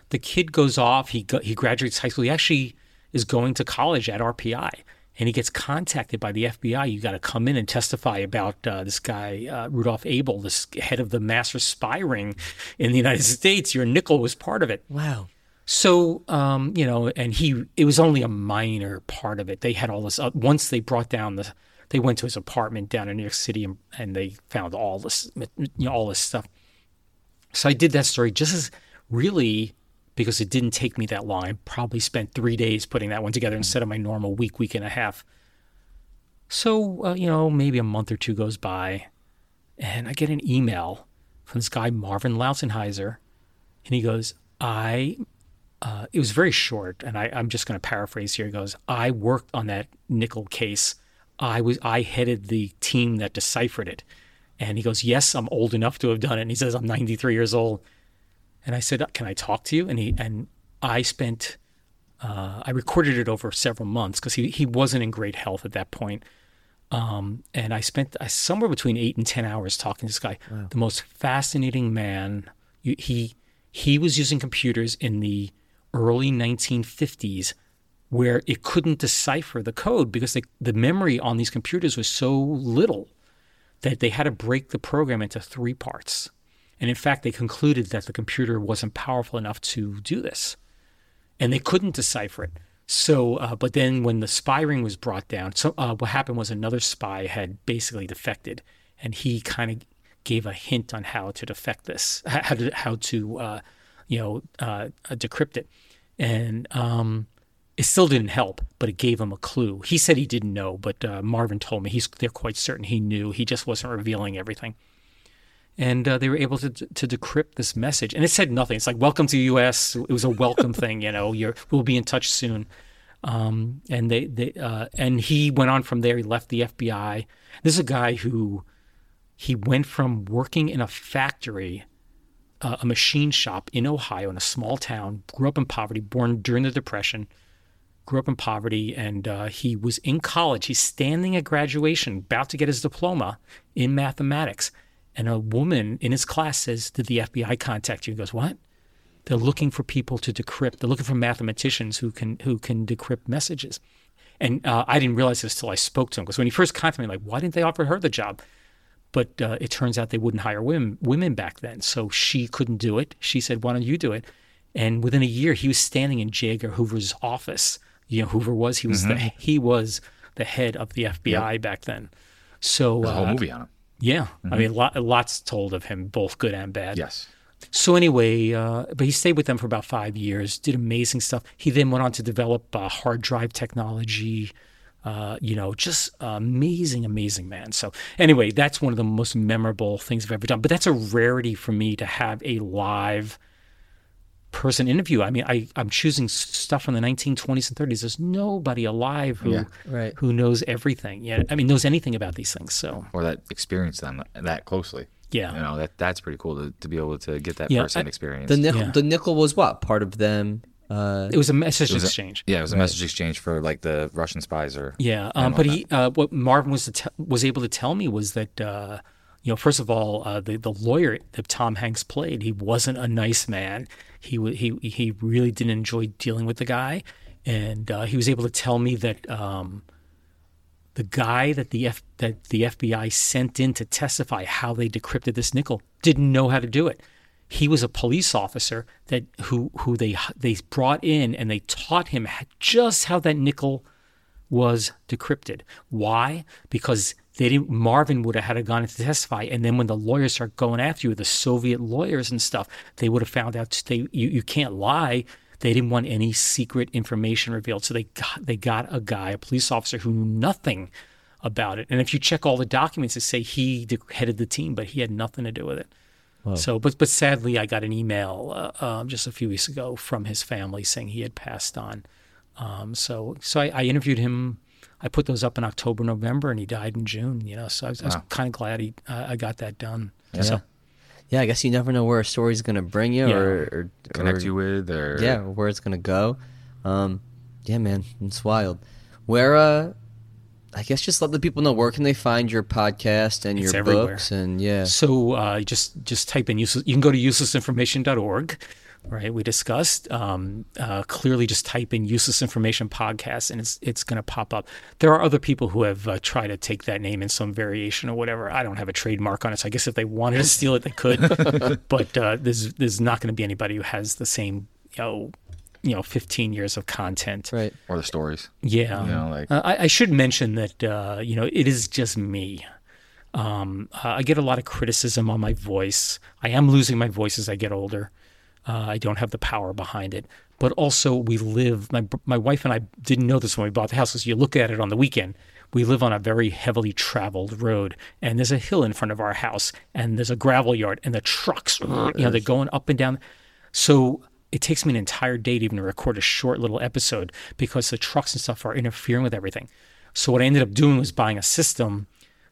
The kid goes off. He go, he graduates high school. He actually is going to college at RPI, and he gets contacted by the FBI. You got to come in and testify about uh, this guy uh, Rudolph Abel, this head of the master spy ring in the United States. Your nickel was part of it. Wow. So, um, you know, and he, it was only a minor part of it. They had all this, uh, once they brought down the, they went to his apartment down in New York City and, and they found all this, you know, all this stuff. So I did that story just as really because it didn't take me that long. I probably spent three days putting that one together instead of my normal week, week and a half. So, uh, you know, maybe a month or two goes by and I get an email from this guy, Marvin Lautzenheiser, and he goes, I, uh, it was very short, and I, I'm just going to paraphrase here. He goes, I worked on that nickel case. I was, I headed the team that deciphered it. And he goes, Yes, I'm old enough to have done it. And he says, I'm 93 years old. And I said, Can I talk to you? And he, and I spent, uh, I recorded it over several months because he, he wasn't in great health at that point. Um, and I spent uh, somewhere between eight and 10 hours talking to this guy, the most fascinating man. He, he was using computers in the early 1950s where it couldn't decipher the code because they, the memory on these computers was so little that they had to break the program into three parts. And in fact, they concluded that the computer wasn't powerful enough to do this. And they couldn't decipher it. So, uh, but then when the spy ring was brought down, so uh, what happened was another spy had basically defected, and he kind of gave a hint on how to defect this, how to how to uh, you know uh, uh, decrypt it, and um, it still didn't help, but it gave him a clue. He said he didn't know, but uh, Marvin told me he's they're quite certain he knew. He just wasn't revealing everything. And uh, they were able to to decrypt this message, and it said nothing. It's like "Welcome to the U.S." It was a welcome thing, you know. You're we'll be in touch soon. Um, and they they uh, and he went on from there. He left the FBI. This is a guy who he went from working in a factory uh, a machine shop in Ohio in a small town, grew up in poverty, born during the Depression, grew up in poverty, and uh, he was in college. He's standing at graduation, about to get his diploma in mathematics. And a woman in his class says, Did the FBI contact you? He goes, What? They're looking for people to decrypt. They're looking for mathematicians who can who can decrypt messages. And uh, I didn't realize this till I spoke to him because when he first contacted me, like, why didn't they offer her the job? but uh, it turns out they wouldn't hire women women back then. So she couldn't do it. She said, "Why don't you do it?" And within a year, he was standing in J. Edgar Hoover's office. You know, Hoover was he was the Mhm. he was the head of the FBI back then. So There's a whole uh, movie on him. Yeah, I Mhm. mean, lot, lots told of him, both good and bad. Yes. So anyway, uh, but he stayed with them for about five years, did amazing stuff. He then went on to develop uh, hard drive technology. Uh, you know, just amazing, amazing man. So anyway, that's one of the most memorable things I've ever done. But that's a rarity for me to have a live person interview. I mean, I, I'm choosing stuff from the 1920s and 30s. There's nobody alive who Yeah. Right. who knows everything. Yeah, I mean, knows anything about these things. So Or that experienced them that closely. Yeah. You know, that that's pretty cool to, to be able to get that Yeah, person I- experience. The nickel, the nickel was what part of them? Uh, It was a message It was a- exchange. yeah, it was a Right. message exchange for like the Russian spies or Yeah, um, but he, uh, what Marvin was to te- was able to tell me was that, uh, you know, first of all, uh, the the lawyer that Tom Hanks played, he wasn't a nice man. He he he really didn't enjoy dealing with the guy, and uh, he was able to tell me that um, the guy that the F- that the FBI sent in to testify how they decrypted this nickel didn't know how to do it. He was a police officer that who who they they brought in and they taught him just how that nickel was decrypted. Why? Because they didn't. Marvin would have had a gun to testify, and then when the lawyers start going after you, the Soviet lawyers and stuff, they would have found out they you, you can't lie. They didn't want any secret information revealed, so they got they got a guy, a police officer who knew nothing about it. And if you check all the documents, it say he headed the team, but he had nothing to do with it. Wow. So, but but sadly, I got an email uh, um, just a few weeks ago from his family saying he had passed on. Um, so so I, I interviewed him. I put those up in October, November, and he died in June. You know, so I was, I was kind of glad he uh, I got that done. Yeah. So yeah, I guess you never know where a story's gonna bring you Yeah. or, or Connect or- you with, or- yeah, or where it's gonna go. Um, yeah, man, it's wild. Where uh, I guess just let the people know where can they find your podcast and It's your everywhere. books and yeah. So uh, just just type in useless. You can go to uselessinformation.org, right? We discussed. Um, uh, clearly, just type in useless information podcast, and it's it's going to pop up. There are other people who have uh, tried to take that name in some variation or whatever. I don't have a trademark on it, so I guess if they wanted to steal it, they could. but uh, there's there's not going to be anybody who has the same you know you know 15 years of content right or the stories. yeah You know, like uh, I, I should mention that uh, you know it is just me um, uh, i get a lot of criticism on my voice i am losing my voice as i get older uh, i don't have the power behind it. But also we live my, my wife and i didn't know this when we bought the house because you look at it on the weekend. We live on a very heavily traveled road and there's a hill in front of our house and there's a gravel yard and the trucks you know they're going up and down. So it takes me an entire day to even record a short little episode because the trucks and stuff are interfering with everything. So what I ended up doing was buying a system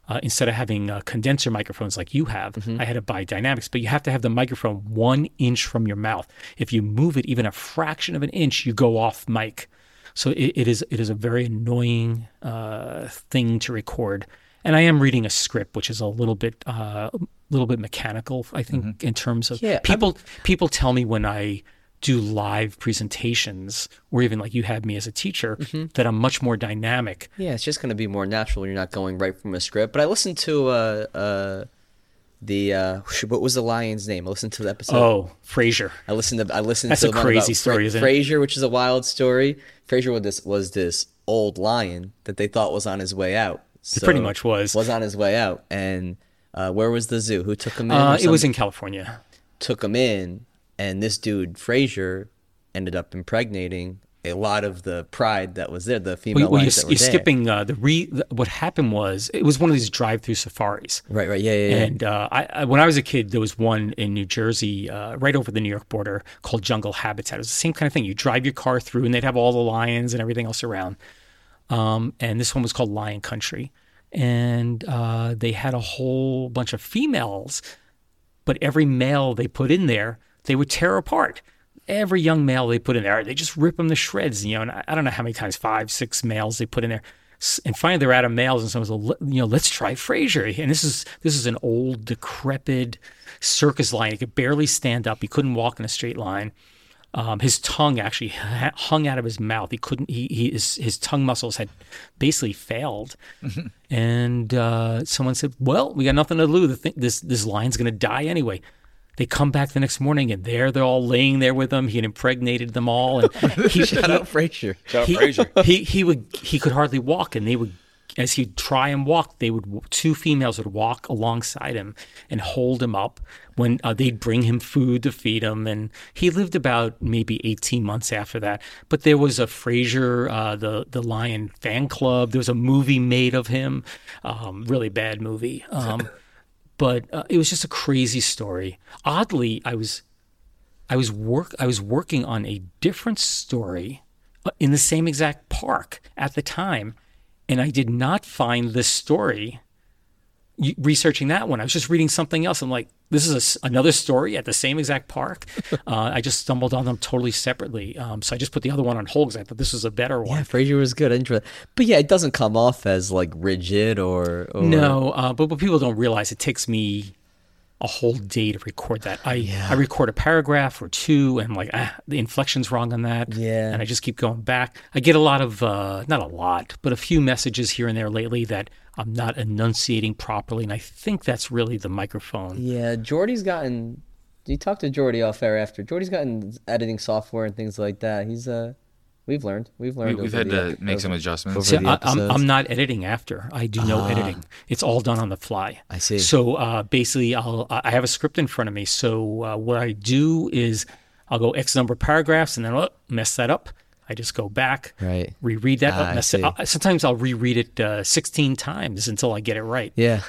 uh, instead of having uh, condenser microphones like you have. I had to buy dynamics, but you have to have the microphone one inch from your mouth. If you move it even a fraction of an inch, you go off mic. So it, it is it is a very annoying uh, thing to record. And I am reading a script, which is a little bit uh, a little bit mechanical. I think in terms of Yeah, people people tell me when I do live presentations, or even like you had me as a teacher, that I'm much more dynamic. Yeah, it's just going to be more natural. You're not going right from a script. But I listened to uh, uh, the uh, what was the lion's name? I listened to the episode. Oh, Frasier. I listened to I listened That's to a the crazy about story, isn't it? Frasier, which is a wild story. Frasier was this was this old lion that they thought was on his way out. It pretty much was. was on his way out. And uh, where was the zoo? Who took him in? Uh, it was in California. Took him in, and this dude Frasier ended up impregnating a lot of the pride that was there, the female Well, well, you're, you're there. skipping uh, the re. The, what happened was it was one of these drive-through safaris. Right, right, yeah, yeah, yeah. And uh, I, I, when I was a kid, there was one in New Jersey, uh, right over the New York border, called Jungle Habitat. It was the same kind of thing. You drive your car through, and they'd have all the lions and everything else around. Um, and this one was called Lion Country, and uh, they had a whole bunch of females, but every male they put in there, they would tear apart. Every young male they put in there, they just rip them to shreds. You know, and I, I don't know how many times, five, six males they put in there. And finally, they're out of males, and someone's like, "Let- you know, let's try Frasier. And this is this is an old, decrepit circus lion. He could barely stand up. He couldn't walk in a straight line. Um, his tongue actually hung out of his mouth. He couldn't. He, he his, his tongue muscles had basically failed. and uh, someone said, "Well, we got nothing to lose. The thing, this this lion's going to die anyway." They come back the next morning, and there they're all laying there with him. He had impregnated them all, and he, Shout out Frasier. Shout out he, Frasier. he he would he could hardly walk, and they would as he'd try and walk, they would two females would walk alongside him and hold him up when uh, they'd bring him food to feed him, and he lived about maybe eighteen months after that. But there was a Frasier, uh, the the Lion fan club. There was a movie made of him, um, really bad movie. Um, but uh, it was just a crazy story. Oddly, I was I was work I was working on a different story uh, in the same exact park at the time, and I did not find this story. Researching that one, I was just reading something else. I'm like, this is a another story at the same exact park. uh, I just stumbled on them totally separately, um, so I just put the other one on hold because I thought this was a better one. Yeah, Frasier was good. I. But yeah, it doesn't come off as like rigid or, or No, uh, but what people don't realize, it takes me a whole day to record that. I I record a paragraph or two, and like ah, the inflection's wrong on that. Yeah. and I just keep going back. I get a lot of uh, not a lot, but a few messages here and there lately that I'm not enunciating properly, and I think that's really the microphone. Yeah, Jordy's gotten. You talked to Jordy off air after. Jordy's gotten editing software and things like that. He's uh, we've learned. We've learned. We- we've over had the- to make some over- adjustments. over See, the I, I'm. I'm not editing after. I do no Ah. editing. It's all done on the fly. I see. So uh, basically, I'll I have a script in front of me. So uh, what I do is I'll go X number of paragraphs, and then oh, mess that up. I just go back, Right. reread that. Ah, I mess it. see. uh, sometimes I'll reread it uh, 16 times until I get it right. Yeah.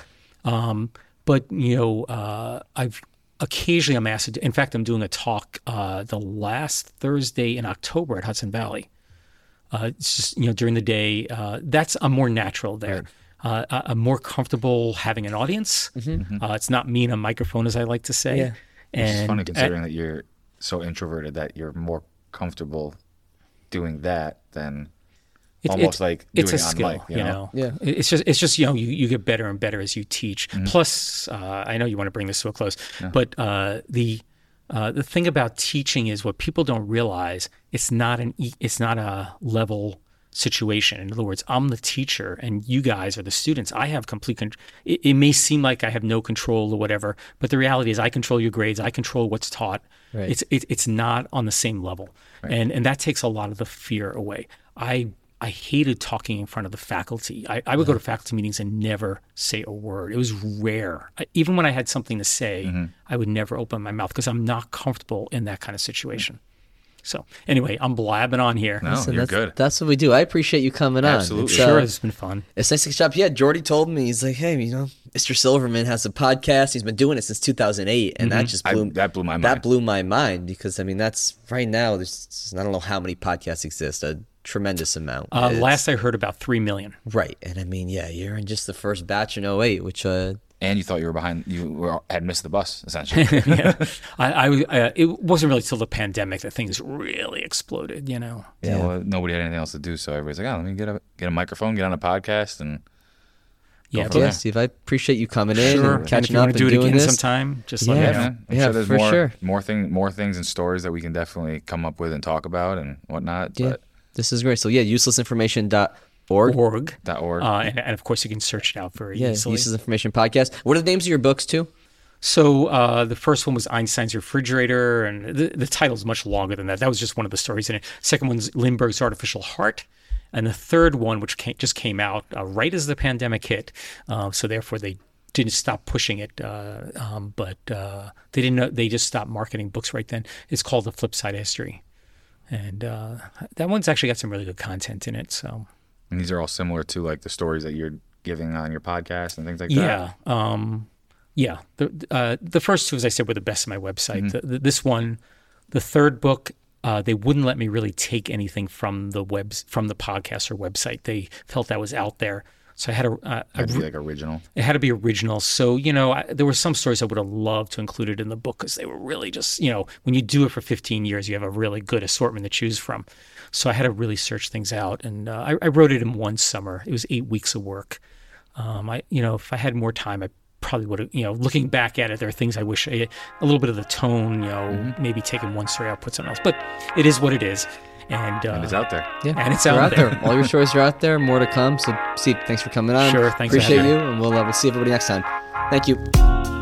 Um, but you know, uh, I've occasionally I'm asked. In fact, I'm doing a talk uh, the last Thursday in October at Hudson Valley. Uh, it's just you know during the day. Uh, that's I'm more natural there. Uh, I- I'm more comfortable having an audience. Uh, it's not me and a microphone, as I like to say. Yeah. It's funny considering that you're so introverted that you're more comfortable doing that than It- almost it- like doing it's a it on skill, mic. You know? Yeah. It's just it's just you know you, you get better and better as you teach. Plus, uh, I know you want to bring this to a close, but uh, the uh, the thing about teaching is what people don't realize. It's not an e- it's not a level situation. In other words, I'm the teacher and you guys are the students. I have complete control. It, it may seem like I have no control or whatever, but the reality is I control your grades. I control what's taught. Right. It's it, it's not on the same level, and and that takes a lot of the fear away. I I hated talking in front of the faculty. I, I would go to faculty meetings and never say a word. It was rare. I, even when I had something to say, mm-hmm. I would never open my mouth because I'm not comfortable in that kind of situation. So anyway, I'm blabbing on here. No, Listen, you're that's, good. That's what we do. I appreciate you coming on. Absolutely. It's, Sure, uh, it's been fun. It's nice to catch up. Yeah, Jordy told me he's like, hey, you know, Mr. Silverman has a podcast. He's been doing it since 2008, and that just I- blew that blew my That mind. blew my mind because I mean, that's right now. There's I don't know how many podcasts exist. A tremendous amount. Uh, last I heard, about three million. right, and I mean, yeah, you're in just the first batch in 08, which uh, And you thought you were behind. You were, had missed the bus essentially. yeah, I, I uh, it wasn't really till the pandemic that things really exploded. You know. yeah. Well, nobody had anything else to do, so everybody's like, "Oh, let me get a get a microphone, get on a podcast, and Yeah, yeah. Steve, I appreciate you coming in Sure. and And if catching you up want to do it doing again this. sometime, just Yeah. let me yeah, know. man. I'm Yeah, sure there's for more sure. more thing more things and stories that we can definitely come up with and talk about and whatnot. Yeah, But this is great. So yeah, uselessinformation.org. Org. dot org. Uh, and, and of course, you can search it out very Yeah, easily. useless information podcast. What are the names of your books too? So uh, the first one was Einstein's refrigerator, and the, the title is much longer than that. That was just one of the stories in it. Second one's Lindbergh's artificial heart, and the third one, which came, just came out uh, right as the pandemic hit, uh, so therefore they didn't stop pushing it, uh, um, but uh, they didn't. Know, they just stopped marketing books right then. It's called The Flip Side of History, and uh, that one's actually got some really good content in it. So and these are all similar to like the stories that you're giving on your podcast and things like that. yeah, um, yeah. The uh, the first two, as I said, were the best on my website. The, the, this one, the third book, uh, they wouldn't let me really take anything from the webs from the podcast or website. They felt that was out there, so I had a, uh, a That'd be like original. it had to be original. So, you know, I, there were some stories I would have loved to include it in the book because they were really just, you know, when you do it for 15 years, you have a really good assortment to choose from. So I had to really search things out. And uh, I, I wrote it in one summer. It was eight weeks of work. Um, I, you know, if I had more time, I probably would have, you know, looking back at it, there are things I wish I, a little bit of the tone, you know, Mm-hmm. maybe taking one story out, put something else. But it is what it is. And, uh, And it's out there. Yeah, And it's they're out there. All your stories are out there. More to come. So, Steve, thanks for coming on. Sure, thanks Appreciate having you, me. and we'll uh, we'll see everybody next time. Thank you. When you